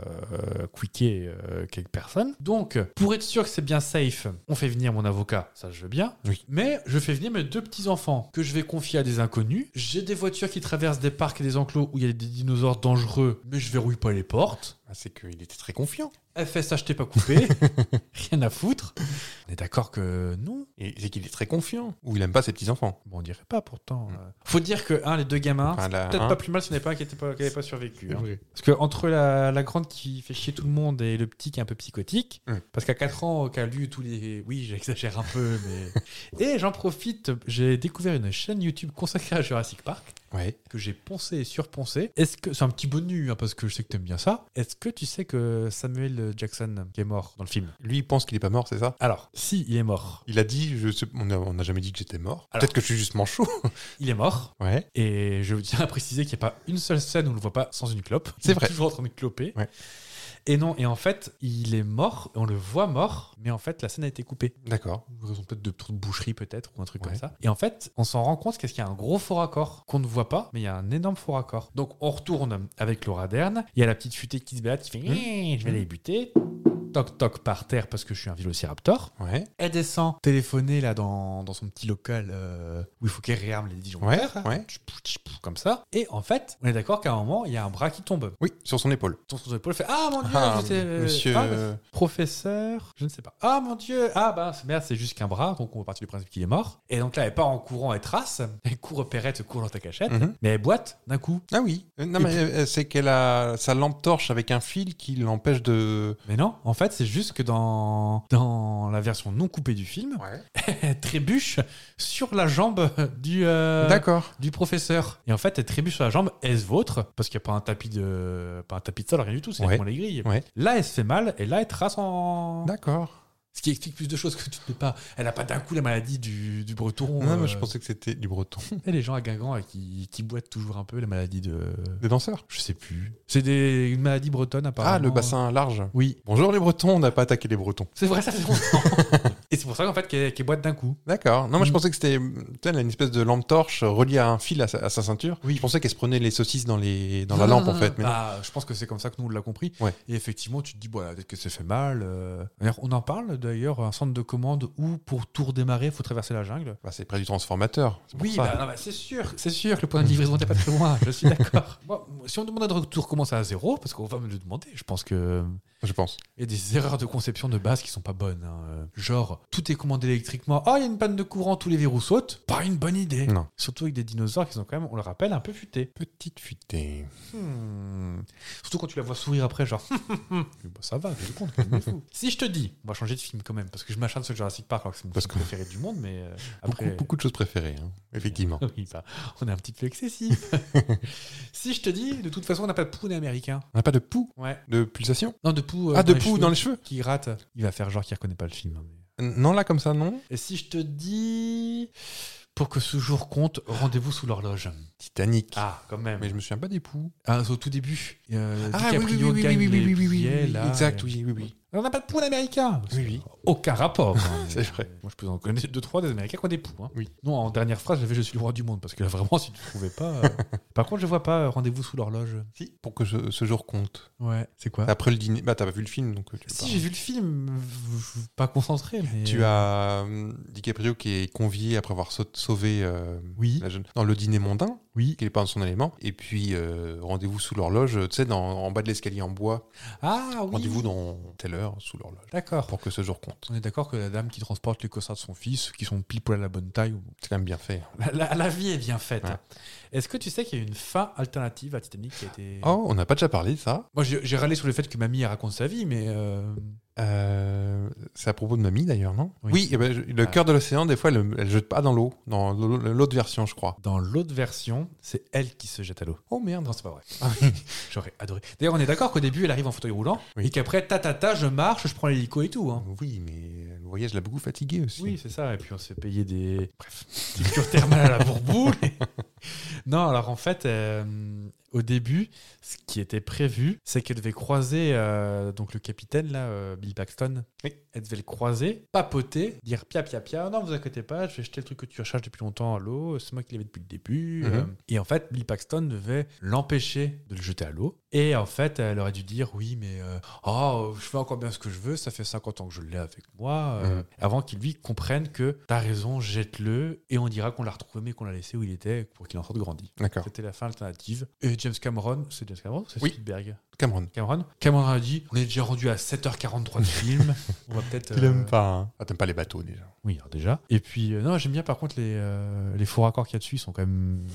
quické euh, quelques personnes. Donc, pour être sûr que c'est bien safe, on fait venir mon avocat, ça je veux bien. Oui. Mais je fais venir mes deux petits-enfants que je vais confier à des inconnus. J'ai des voitures qui traversent des parcs et des enclos où il y a des dinosaures dangereux, mais je verrouille pas les portes. Ah, c'est qu'il était très confiant. FS acheté pas coupé, rien à foutre. On est d'accord que non. Et c'est qu'il est très confiant. Ou il aime pas ses petits-enfants. Bon, on dirait pas pourtant. Mm. euh. Faut dire que un, les deux gamins, Enfin, la- peut-être hein. pas plus mal si on n'avait pas un qui n'avait pas, qui avait pas survécu. Hein. Parce que entre la, la grande qui fait chier tout le monde et le petit qui est un peu psychotique, Mm. parce qu'à 4 ans, qui a lu tous les. Oui, j'exagère un peu, mais. et j'en profite, j'ai découvert une chaîne YouTube consacrée à Jurassic Park Ouais. que j'ai poncé et surponcé. Est-ce que c'est un petit bonus hein, parce que je sais que t'aimes bien ça. Est-ce que tu sais que Samuel Jackson qui est mort dans le film? Lui, il pense qu'il est pas mort, c'est ça? Alors, si il est mort, Il a dit, je sais, on n'a jamais dit que j'étais mort. Peut-être que je suis juste manchot. il est mort. ouais. Et je tiens à préciser qu'il n'y a pas une seule scène où on le voit pas sans une clope. C'est Il est vrai. Toujours en train de cloper. Ouais. Et non, et en fait, il est mort, on le voit mort, mais en fait, la scène a été coupée. D'accord. Raison peut-être de trop de boucherie, peut-être, ou un truc Ouais. comme ça. Et en fait, on s'en rend compte qu'est-ce qu'il y a un gros faux raccord qu'on ne voit pas, mais il y a un énorme faux raccord. Donc, on retourne avec Laura Dern. Il y a la petite futée qui se balade, qui fait Eh, Je vais aller buter. Toc toc par terre parce que je suis un vélociraptor. Ouais. Elle descend téléphoner là dans, dans son petit local euh, où il faut qu'elle réarme les disjoncteurs. Ouais, ouais. Comme ça. Et en fait, on est d'accord qu'à un moment, il y a un bras qui tombe. Oui, sur son épaule. Son son épaule fait Ah mon dieu, Ah, monsieur. ah, bah, professeur, je ne sais pas. Ah mon dieu, ah bah c'est- merde, c'est juste qu'un bras, donc on va partir du principe qu'il est mort. Et donc là, elle part en courant, elle trace, elle court opérette, court dans ta cachette, Mhm. mais elle boite d'un coup. Ah oui. Euh, Non, Et mais puis- euh, c'est qu'elle a sa lampe torche avec un fil qui l'empêche de. Mais non, en fait, c'est juste que dans, dans la version non coupée du film, Ouais. elle trébuche sur la jambe du, euh, D'accord. du professeur. Et en fait, elle trébuche sur la jambe, elle se vautre, parce qu'il n'y a pas un tapis de, pas un tapis de sol, rien du tout, c'est Ouais. vraiment les grilles. Ouais. Là, elle se fait mal, et là, elle trace en. D'accord. Ce qui explique plus de choses que tu ne sais pas. Elle n'a pas d'un coup la maladie du, du breton. Non, euh, mais je pensais que c'était du breton. et les gens à Guingamp euh, qui, qui boitent toujours un peu la maladie de. Des danseurs? Je sais plus. C'est des, une maladie bretonne apparemment. Ah, le bassin large. Oui. Bonjour les Bretons, on n'a pas attaqué les Bretons. C'est vrai, ça fait longtemps. et c'est pour ça qu'en fait qu'elle qu'elle boite d'un coup. D'accord. Non, moi je Mm. pensais que c'était une espèce de lampe torche reliée à un fil à sa, à sa ceinture. Oui. Je pensais qu'elle se prenait les saucisses dans, les, dans la lampe non, en fait. Mais bah, je pense que c'est comme ça que nous on l'a compris. Ouais. Et effectivement, tu te dis, voilà, peut-être que ça fait mal. euh. D'ailleurs, on en parle d'ailleurs, un centre de commande où pour tout redémarrer, il faut traverser la jungle. Bah, c'est près du transformateur. Oui, bah, bah, c'est sûr, c'est sûr que le point de livraison n'est pas très loin, je suis d'accord. Bon, si on demande de tout recommencer à zéro, parce qu'on va me le demander, je pense que je pense. il y a des erreurs de conception de base qui sont pas bonnes. hein. Euh, Genre, tout est commandé électriquement. Oh, il y a une panne de courant, tous les verrous sautent. Pas une bonne idée. Non. Surtout avec des dinosaures qui sont quand même, on le rappelle, un peu futés. Petite futée. Hmm. Surtout quand tu la vois sourire après, genre. bah, ça va, compte, calmez-vous. Si je te dis, on va changer de film quand même, parce que je m'acharne sur Jurassic Park, alors que c'est mon Parce film préféré du monde, mais euh, Beaucoup, après. beaucoup de choses préférées, hein, effectivement. Oui, bah, on est un petit peu excessif. si je te dis, de toute façon, on n'a pas de pouls américain. On n'a pas de pouls Ouais. de pulsation Non, de pouls. euh, Ah, de pouls dans les cheveux Qui rate. Il va faire genre qu'il reconnaît pas le film. hein, Non, là comme ça, non. Et si je te dis, pour que ce jour compte, rendez-vous sous l'horloge. Titanic. Ah, quand même. Mais je me souviens pas des pouls. Ah, au tout début, euh, Ah, oui, oui, oui, oui, gagne oui, les oui, oui, oui, billets, oui, là, exact, oui, oui. On n'a pas de poux américain. Oui, oui. Aucun rapport. hein. C'est vrai. Moi, je peux en connaître deux, trois des Américains qui ont des poux. hein. Oui. Non, en dernière phrase, j'avais Je suis le roi du monde. Parce que là, vraiment, si tu ne trouvais pas. euh, Par contre, je vois pas euh, Rendez-vous sous l'horloge. Si, pour que ce, ce jour compte. Ouais, c'est quoi? Après le dîner, bah t'as pas vu le film, donc euh, tu Si, j'ai vu le film. Pas concentré, mais. Tu as euh, DiCaprio qui est convié après avoir sau- sauvé euh, Oui. la jeune dans le dîner mondain, Oui. qu'il n'est pas dans son élément. Et puis euh, rendez-vous sous l'horloge, tu sais, en bas de l'escalier en bois. Ah, oui. Rendez-vous dans telle heure sous l'horloge. D'accord. Pour que ce jour compte. On est d'accord que la dame qui transporte les cossards de son fils, qui sont pile poil à la bonne taille, C'est quand même bien fait. la, la- la vie est bien faite. Ouais. Est-ce que tu sais qu'il y a une fin alternative à Titanic qui a été. Oh, on n'a pas déjà parlé de ça. Moi, j'ai râlé sur le fait que mamie raconte sa vie, mais. euh, Euh, c'est à propos de Mamie d'ailleurs, non? Oui. eh ben, le Ah. cœur de l'océan, des fois, elle, elle jette pas dans l'eau, dans l'autre version, je crois. Dans l'autre version, c'est elle qui se jette à l'eau. Oh merde. Non, c'est pas vrai. J'aurais adoré. D'ailleurs, on est d'accord qu'au début, elle arrive en fauteuil roulant Oui. et qu'après, ta ta ta, je marche, je prends l'hélico et tout. hein. Oui, mais le voyage l'a beaucoup fatigué aussi. Oui, c'est ça. Et puis, on s'est payé des. Bref, des cures thermales à la bourboule. non, alors en fait, euh, au début, ce qui était prévu, c'est qu'elle devait croiser euh, le capitaine, là, euh, Bill Paxton. Elle devait le croiser, papoter, dire pia pia pia, non, vous inquiétez pas, je vais jeter le truc que tu recherches depuis longtemps à l'eau, c'est moi qui l'avais depuis le début. Mhm. Euh, et en fait, Bill Paxton devait l'empêcher de le jeter à l'eau. Et en fait, elle aurait dû dire oui, mais euh, oh, je fais encore bien ce que je veux, ça fait 50 ans que je l'ai avec moi. euh, Mhm. Avant qu'il lui comprenne que t'as raison, jette-le, et on dira qu'on l'a retrouvé, mais qu'on l'a laissé où il était pour qu'il en sorte grandi. D'accord. C'était la fin alternative. Et James Cameron, c'est James Cameron, c'est Oui. Spielberg? Cameron. Cameron, Cameron a dit on est déjà rendu à 7h43 de film. on va peut-être. Tu euh, l'aimes pas, hein Ah, t'aimes pas les bateaux déjà. Oui, alors déjà. Et puis, euh, non, j'aime bien par contre les, euh, les faux raccords qu'il y a dessus, ils sont quand même.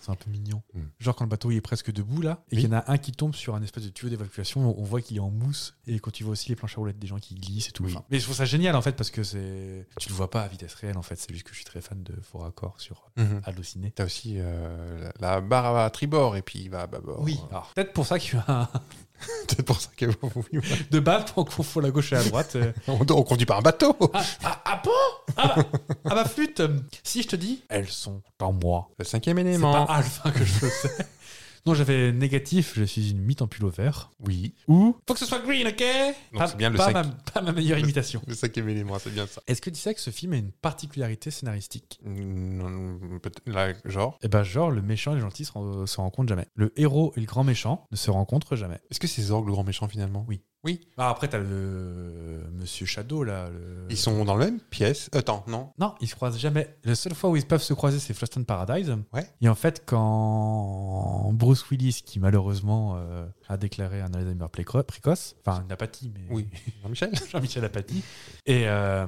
C'est un peu mignon. Hmm. Genre quand le bateau il est presque debout là, et Oui. qu'il y en a un qui tombe sur un espèce de tuyau d'évacuation, on voit qu'il est en mousse, et quand tu vois aussi les planches à roulettes des gens qui glissent et tout. Oui. Enfin, mais je trouve ça génial en fait parce que c'est. Tu le vois pas à vitesse réelle en fait, c'est juste que je suis très fan de faux raccords sur. Allociné. T'as aussi euh, la la barre à tribord et puis il va à bâbord. Oui, alors peut-être pour ça qu'il y a un. C'est pour ça que ouais. de base, on confond la gauche et la droite. euh. on, on conduit pas un bateau. Ah, ah, ah bon? Ah bah, ah bah, flûte, si je te dis, elles sont en moi. Le cinquième C'est élément. pas Alpha que je le sais. Non, j'avais négatif, je suis une mythe en pull vert. Oui. Ou faut que ce soit green, ok? Donc Pas, c'est bien le pas cinq- ma, pas ma meilleure imitation. Le cinquième élément, c'est bien ça. Est-ce que tu sais que ce film a une particularité scénaristique? Non, peut-être- là, genre? Eh ben, genre, le méchant et le gentil se, ren- se rencontrent jamais. Le héros et le grand méchant ne se rencontrent jamais. Est-ce que c'est Zorg le grand méchant finalement? Oui. Oui. Ah, après, t'as le Monsieur Shadow, là. le- Ils sont dans la même pièce. Attends, non. Non, ils se croisent jamais. La seule fois où ils peuvent se croiser, c'est Fluston Paradise. Ouais. Et en fait, quand Bruce Willis, qui malheureusement euh, a déclaré un Alzheimer préco- précoce, enfin une apathie, mais Oui. Jean-Michel Jean-Michel Apathy, et euh,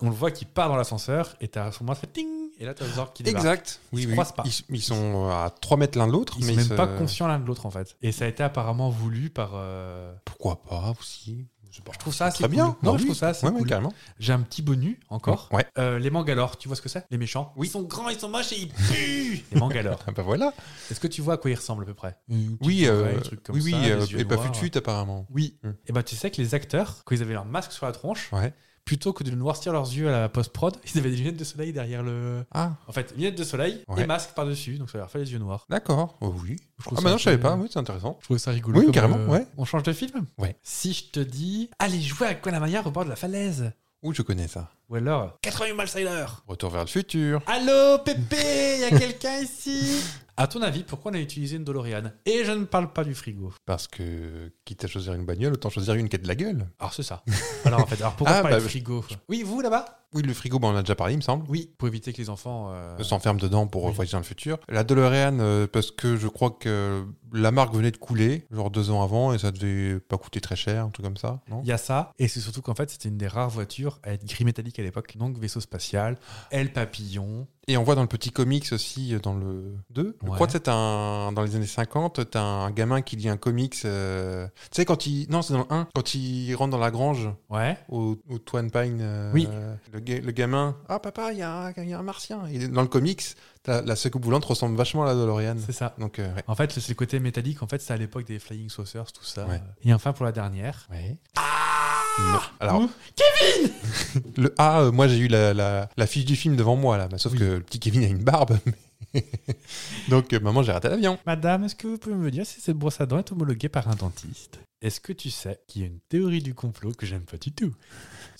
on le voit qui part dans l'ascenseur, et t'as à ce ça fait ting, et là t'as Zorg qui débarque. Exact. Ils Oui, se oui. croisent pas. Ils, ils sont à 3 mètres l'un de l'autre. Ils mais sont même se- pas conscients l'un de l'autre en fait. Et ça a été apparemment voulu par. euh, Pourquoi pas aussi? Je Je trouve ça assez Très bien. Non, Bah je oui. trouve ça assez Ouais, cool. carrément. J'ai un petit bonus encore. Ouais. Euh, les Mangalores, tu vois ce que c'est? Les méchants? Oui. Ils sont grands, ils sont moches et ils puent Les Mangalores. Ah bah voilà. Est-ce que tu vois à quoi ils ressemblent à peu près? Oui, euh, un truc comme oui, oui, ça, euh, les yeux et pas noirs. fut apparemment. Oui. Hmm. Et ben tu sais que les acteurs, quand ils avaient leur masque sur la tronche, Ouais. Plutôt que de noircir leurs yeux à la post-prod, ils avaient des lunettes de soleil derrière le. Ah, En fait, lunettes de soleil Ouais. et masque par-dessus, donc ça leur fait les yeux noirs. d'accord. Oh, oui. Je Ah bah non, je savais pas. Oui, c'est intéressant. Je trouvais ça rigolo. Oui, carrément, euh, ouais. On change de film Ouais. Si je te dis, allez jouer à Conamania au bord de la falaise. Où je connais ça Ou alors, 80 miles. Retour vers le futur. Allô, Pépé, y a quelqu'un ici? À ton avis, pourquoi on a utilisé une DeLorean Et je ne parle pas du frigo. Parce que, quitte à choisir une bagnole, autant choisir une qui a de la gueule. Alors c'est ça. Alors en fait, alors pourquoi Ah, pas le bah, frigo Oui, vous là-bas? Oui, le frigo, bah, on en a déjà parlé, il me semble. Oui, pour éviter que les enfants. euh, Euh, s'enferme dedans pour oui. voyager dans le futur. La DeLorean, euh, parce que je crois que la marque venait de couler, genre deux ans avant, et ça devait pas coûter très cher, un truc comme ça, Il y a ça, et c'est surtout qu'en fait, c'était une des rares voitures à être gris métallique à l'époque. Donc, vaisseau spatial, aile papillon. Et on voit dans le petit comics aussi, euh, dans le 2, je Ouais. crois que c'est un, dans les années 50, t'as un gamin qui lit un comics. euh, Tu sais, quand il. Non, c'est dans le 1, quand il rentre dans la grange Ouais. au, au Twin Pine. euh, Oui. Le, le gamin. Ah, papa, il y, a un- il y a un martien. Et dans le comics, la secoupe volante ressemble vachement à la DeLorean. C'est ça. Donc, euh, ouais. En fait, c'est le côté métallique. En fait, c'est à l'époque des Flying Saucers, tout ça. Ouais. Et enfin, pour la dernière. Ouais. Non. Alors, Kevin Le A, euh, moi j'ai eu la, la- la fiche du film devant moi là, bah, sauf Oui. que le petit Kevin a une barbe. mais- Donc, euh, maman, j'ai raté l'avion. Madame, est-ce que vous pouvez me dire si cette brosse à dents est homologuée par un dentiste? Est-ce que tu sais qu'il y a une théorie du complot que j'aime pas du tout?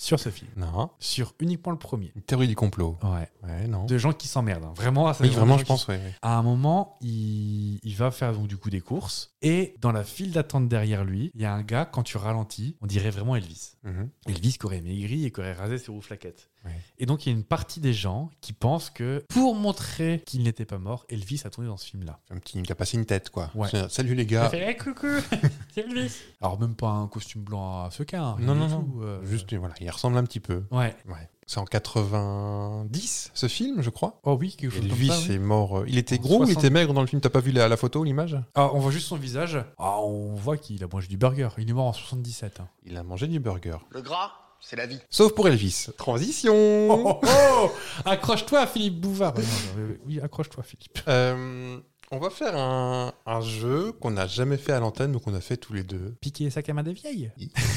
Sur ce film Non. Sur uniquement le premier. Une théorie du complot. Ouais. Ouais, non. De gens qui s'emmerdent. hein. Vraiment, c'est Oui, vraiment, je gens pense, ouais. À un moment, il, il va faire donc du coup des courses. Et dans la file d'attente derrière lui, il y a un gars, quand tu ralentis, on dirait vraiment Elvis. Mhm. Elvis qui aurait maigri et qui aurait rasé ses roues flaquettes. Ouais. Et donc, il y a une partie des gens qui pensent que pour montrer qu'il n'était pas mort, Elvis a tourné dans ce film-là. Un petit, il a passé une tête, quoi. Ouais. Salut les Il gars. a fait, Eh, coucou, c'est Elvis. Alors, même pas un costume blanc à sequin. hein, Non, non, non. tout, euh, Juste, voilà, il ressemble un petit peu. Ouais. Ouais. C'est en 90, ce film, je crois. Oh oui, quelque chose comme Elvis ça. oui. est mort. euh, Il était En gros ou il 60. était maigre dans le film? T'as pas vu la, la photo, l'image? Ah, on voit juste son visage. Ah, on voit qu'il a mangé du burger. Il est mort en 77. hein. Il a mangé du burger. Le gras, c'est la vie. Sauf pour Elvis. Transition Oh, oh, oh Accroche-toi, Philippe Bouvard. Ouais, non, non, oui, accroche-toi, Philippe. Euh, on va faire un, un jeu qu'on n'a jamais fait à l'antenne, mais qu'on a fait tous les deux. Piquer les sacs à main des vieilles.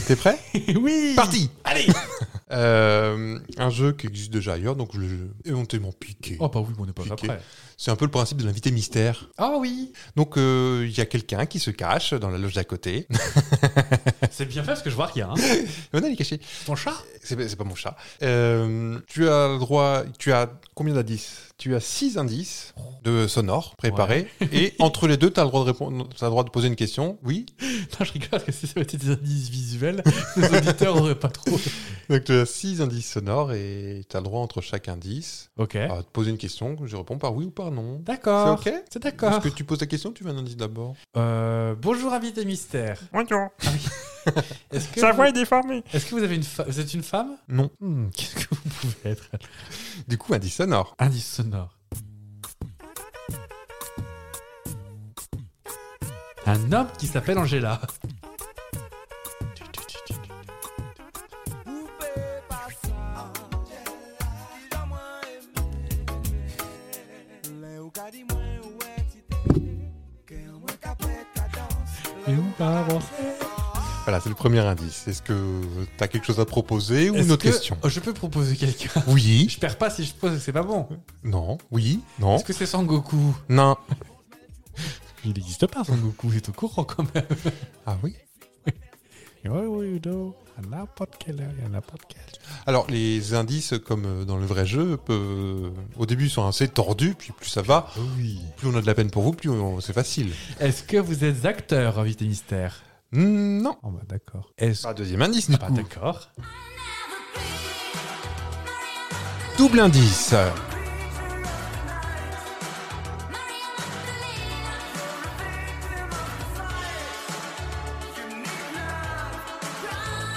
T'es prêt oui Parti Allez Euh, Un jeu qui existe déjà ailleurs, donc je l'ai éventuellement piqué. Oh, bah oui, on n'est pas Piqué. après. C'est un peu le principe de l'invité mystère. Ah oui Donc euh, il y a quelqu'un qui se cache dans la loge d'à côté. C'est bien fait parce que je vois rien. Venez, il est caché. Ton chat? C'est pas mon chat. Euh, tu as le droit. Tu as combien d'indices? Tu as six indices de sonores préparés. Et entre les deux, tu as le droit de répondre. T'as le droit de poser une question. Oui? Non, je rigole parce que si ça avait été des indices visuels, les auditeurs n'auraient pas trop. Donc tu as six indices sonores et tu as le droit entre chaque indice Ok. à te poser une question. Je réponds par oui ou par non. D'accord. C'est ok C'est d'accord. Est-ce que tu poses ta question ou tu veux un indice d'abord Euh, bonjour, invité mystère. Bonjour. Est-ce que, Sa vous... voix est déformée. Est-ce que vous avez une fa- vous êtes une femme Non. Hmm, Qu'est-ce que vous pouvez être Du coup, indice sonore. Indice sonore. Un homme qui s'appelle Angela. Voilà, c'est le premier indice. Est-ce que tu as quelque chose à proposer ou une autre que- question? Je peux proposer quelqu'un? Oui. Je perds pas si je pose c'est pas bon. Non. Oui. Non. Est-ce que c'est Sangoku? Non. Il n'existe pas, Son Goku, c'est au courant quand même. Ah oui? Alors, les indices, comme euh, dans le vrai jeu, peuvent- au début sont assez tordus, puis plus ça va, Oui. plus on a de la peine pour vous, plus on- c'est facile. Est-ce que vous êtes acteur, invité mystère? Hmm, non. Oh bah d'accord. Est-ce Pas deuxième indice, du Ah, coup. d'accord. Double indice.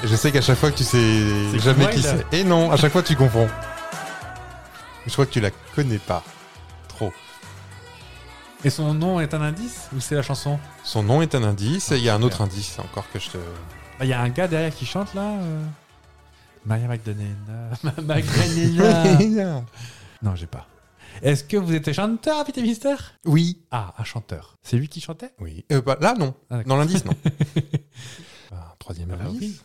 Je sais qu'à chaque fois que tu sais jamais qui c'est. Et non, à chaque fois tu confonds. Je crois que tu la connais pas. Trop. Et son nom est un indice ou c'est la chanson? Son nom est un indice et il y a un autre indice encore que je te. Bah, Il y a un gars derrière qui chante là. euh? Maria Magdalena. Non, j'ai pas. Est-ce que vous êtes chanteur, invité mystère Oui. Ah, un chanteur. C'est lui qui chantait? Oui. Euh, bah, là, non. Ah. Dans l'indice, non. Bah, troisième Ah, indice.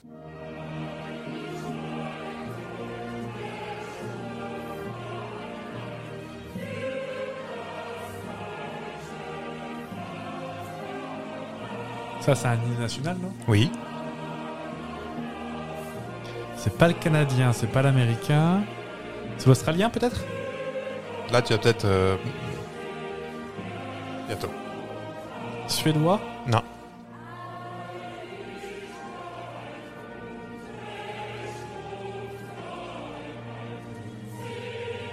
Ça, c'est un hymne national, non? Oui. C'est pas le canadien, c'est pas l'américain. C'est l'australien, peut-être? Là, tu vas peut-être. euh, Bientôt. Suédois? Non.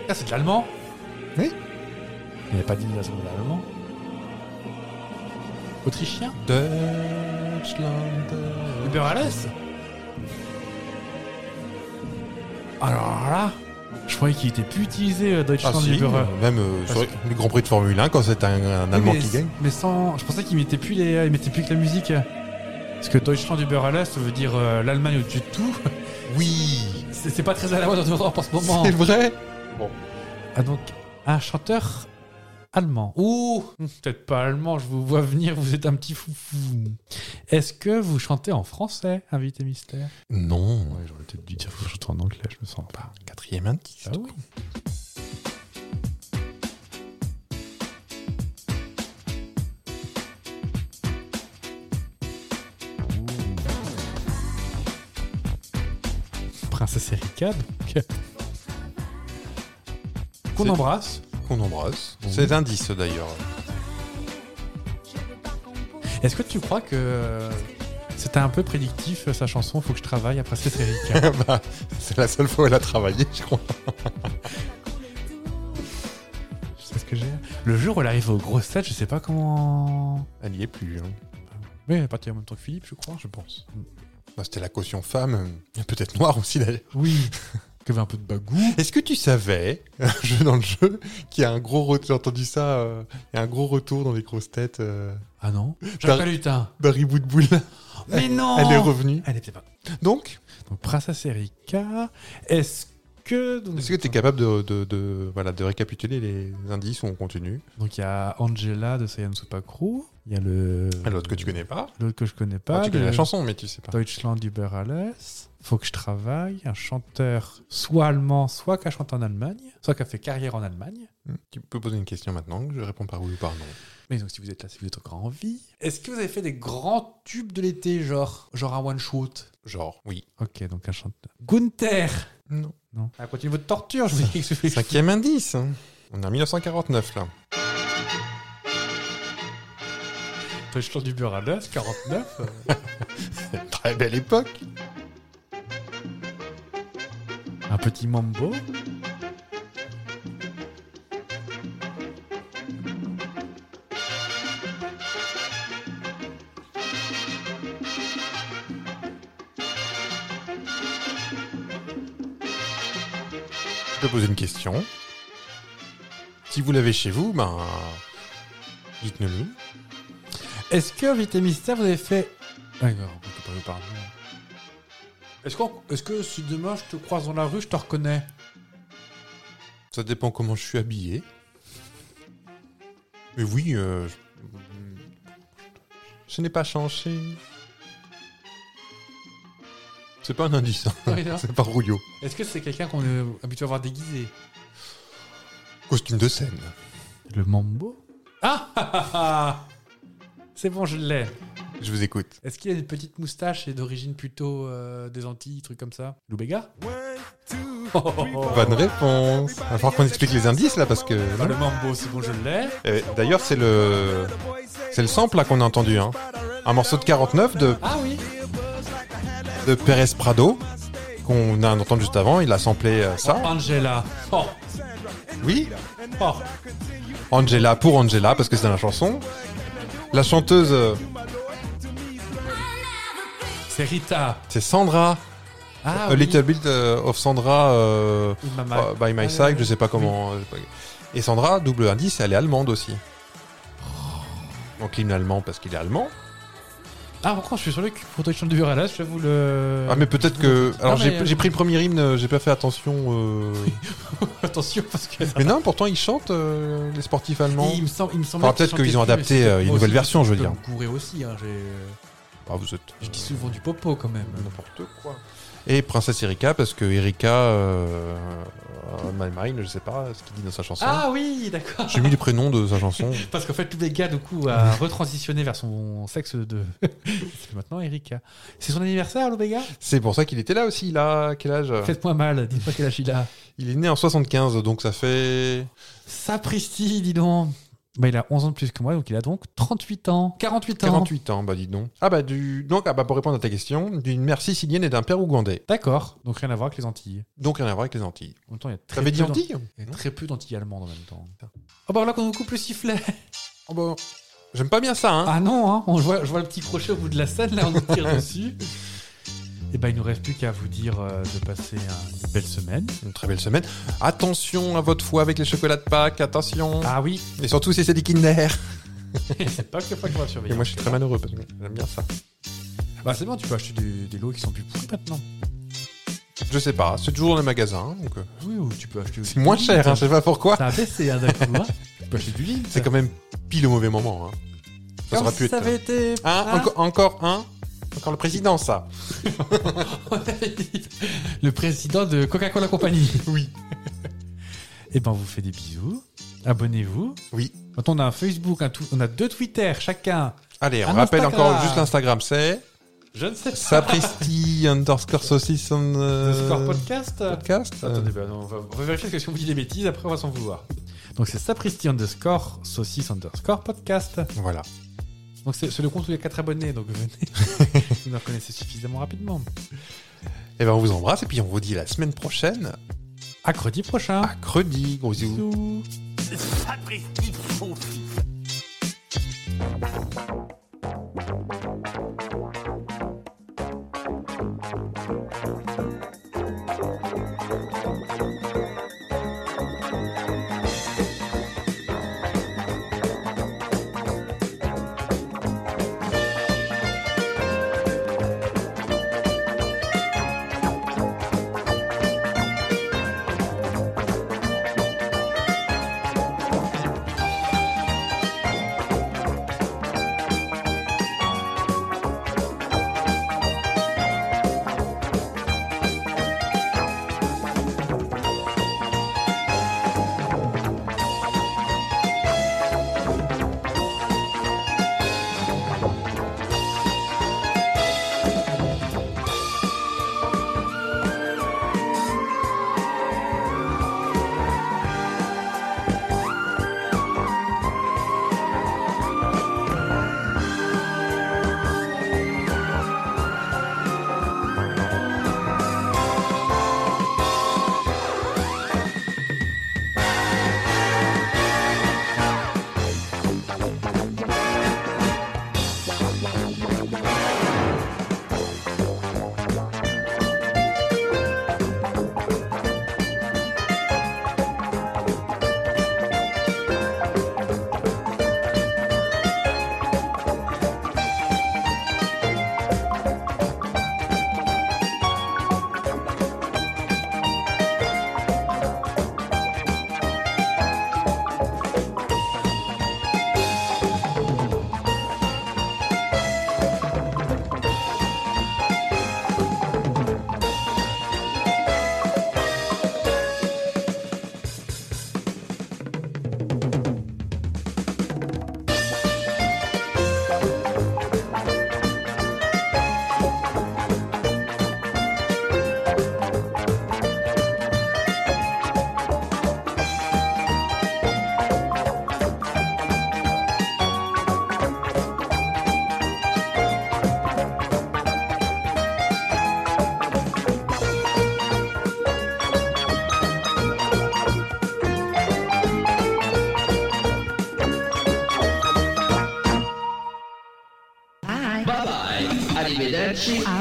Ah, c'est de l'allemand? Oui. Il n'y a pas d'hymne national de l'allemand. Autrichien Deutschland. Liberales Alors là, je croyais qu'il était plus utilisé, euh, Ah, Deutschland si, Liberal. euh, même euh, sur le Grand Prix de Formule 1, quand c'est un, un Allemand mais, qui gagne. Mais sans. Je pensais qu'il mettait plus les. Il mettait plus que la musique. Parce que Deutschland Überall, ça veut dire euh, l'Allemagne au-dessus de tout. Oui. C'est pas très à la mode en Europe en ce moment. C'est vrai Ah donc, un chanteur allemand. Ouh Peut-être pas allemand, je vous vois venir, vous êtes un petit foufou. Est-ce que vous chantez en français, invité mystère? Non. Ouais, j'aurais peut-être dû dire que je chante en anglais, je me sens pas. Quatrième indice. Ah oui Princesse Erika, donc. Qu'on embrasse. Qu'on embrasse. Oui. C'est indice d'ailleurs. Est-ce que tu crois que c'était un peu prédictif sa chanson Faut que je travaille après Princesse Erika Bah, c'est la seule fois où elle a travaillé, je crois. Je sais ce que j'ai. Le jour où elle arrive aux grosses têtes, je sais pas comment. Elle y est plus. hein. Oui, elle est partie en même temps que Philippe, je crois. je pense. Bah, C'était la caution femme, euh, peut-être noire aussi d'ailleurs. Oui. Qui avait un peu de bagou. Est-ce que tu savais, un jeu dans le jeu, qu'il y a un gros retour, j'ai entendu ça, euh, il y a un gros retour dans les grosses têtes euh, Ah non Jacques Lutin. Barry Boudboul. Mais non Elle est revenue. Elle était pas. Donc, Donc, Princesse Erika. Est-ce que. est-ce que tu es capable de, de, de- voilà, de récapituler les indices ou on continue? Donc, il y a Angela de Sayan Supakru. Il y a le. Ah, L'autre que tu connais pas L'autre que je connais Ah, pas. Tu connais la chanson, mais tu sais pas. Deutschland über alles. Faut que je travaille. Un chanteur soit allemand, soit qui a chanté en Allemagne, soit qui a fait carrière en Allemagne. Hmm. Tu peux poser une question maintenant, que je réponds par oui ou par non. Mais donc, si vous êtes là, que vous êtes encore en vie. Est-ce que vous avez fait des grands tubes de l'été, genre, genre un one-shot Genre, oui. Ok, donc un chanteur. Gunther Non. Non. Ah, continuez votre torture, je vous fais. Cinquième indice. hein. On est en 1949 là. Deutschland über alles, 49. euh. Très belle époque. un petit mambo. Je peux poser une question. Si vous l'avez chez vous, ben. Dites-nous. Est-ce que, invité mystère, vous avez fait. Ah, non, on peut pas vous parler. Est-ce qu'on- est-ce que si demain je te croise dans la rue, je te reconnais? Ça dépend comment je suis habillé. Mais oui, euh, je... je n'ai pas changé. C'est pas un indice. hein. Oui, non. C'est pas rouillot. Est-ce que c'est quelqu'un qu'on est habitué à voir déguisé? Costume de scène. Le mambo? Ah, ah, ah, ah C'est bon, je l'ai. Je vous écoute. Est-ce qu'il a une petite moustache et d'origine plutôt euh, des Antilles, trucs comme ça? Lou Béga Oh, oh, oh. Bonne réponse. Il va falloir qu'on explique les indices là parce que. Ah, le mambo, c'est bon, je l'ai. Eh, D'ailleurs, c'est le c'est le sample là qu'on a entendu. Hein. Un morceau de 49 de, Ah oui de Pérez Prado qu'on a entendu juste avant. Il a samplé euh, ça. Angela. Oh, Oui. oh. Angela pour Angela parce que c'est dans la chanson. La chanteuse, euh, C'est Rita. c'est Sandra. Ah A oui. Little Bit euh, of Sandra euh, by My Ah, Side. Je sais pas comment. Et Sandra, double indice, elle est allemande aussi. Donc l'hymne allemand parce qu'il est allemand. Ah, pourquoi je suis sur le du Verala, je vous le. Ah mais peut-être que... Alors j'ai j'ai pris le premier hymne, euh, j'ai pas fait attention. euh, Attention, parce que. Mais non, pourtant ils chantent euh, les sportifs allemands. Il me semble, il me semble Enfin, peut-être qu'ils ont adapté, euh, une nouvelle version, je veux dire. Bourré aussi, hein, j'ai. Ah, vous êtes Je dis souvent du popo quand même. n'importe quoi. Et Princesse Erika parce que Erika, euh, euh, My Mind, je sais pas ce qu'il dit dans sa chanson. Ah oui, d'accord. J'ai mis le prénom de sa chanson. Parce qu'en fait, tous les gars, du coup, a retransitionné vers son sexe de. C'est maintenant Erika. C'est son anniversaire, Lobega C'est pour ça qu'il était là aussi. A quel âge? Faites-moi mal, dites-moi quel âge il a. Il est né en 75, donc ça fait. Sapristi, dis donc. Bah, il a 11 ans de plus que moi, donc il a donc 38 ans. 48 ans. 48 ans, bah dis donc. Ah bah du... Donc, ah bah, pour répondre à ta question, d'une mère sicilienne et d'un père ougandais. D'accord, donc rien à voir avec les Antilles. Donc rien à voir avec les Antilles. En même temps, il y a très peu dit Antilles? Il y a très peu d'Antilles allemandes en même temps. Oh bah là qu'on nous coupe le sifflet. Oh bah, J'aime pas bien ça, hein. Ah non, hein, on voit, je vois le petit crochet au bout de la scène, là on nous tire dessus. Et ben il nous reste plus qu'à vous dire euh, de passer un- une belle semaine. Une très belle semaine. Attention à votre foie avec les chocolats de Pâques, attention. Ah oui, Et surtout si c'est des Kinder. c'est pas que pas qu'on va Et surveiller. moi je suis très malheureux parce que j'aime bien ça. Bah c'est bon, tu peux acheter des, des lots qui sont plus pourris maintenant. Je sais pas, c'est toujours dans les magasins. Donc, euh, Oui, ou tu peux acheter aussi. c'est moins cher, hein, je sais pas pourquoi. Ça a baissé hein, d'un coup. Hein. tu peux acheter du Lindt. C'est quand même pile au mauvais moment. Hein. Ça Comme aurait pu ça être. avait été. Hein, enco- encore un Encore le président, ça. On avait dit le président de Coca-Cola Company. Oui. Et ben on vous fait des bisous. Abonnez-vous. Oui. On a un Facebook, un on a deux Twitter chacun. Allez, on Un rappelle Instagram. encore juste l'Instagram, c'est Je ne sais pas. sapristi underscore saucisse on, euh, Podcast. podcast. Attendez, non, on, va, on va vérifier parce que si on vous dit des bêtises, après on va s'en vouloir. Donc c'est sapristi underscore saucisse underscore podcast. Voilà. Donc c'est le compte où il y a 4 abonnés, donc venez. vous nous reconnaissez suffisamment rapidement. Et ben on vous embrasse et puis on vous dit la semaine prochaine, À credi prochain. à Credi. Gros bisous. Bisous.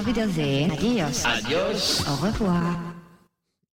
Auf Wiedersehen. Adios. Adios. Au revoir.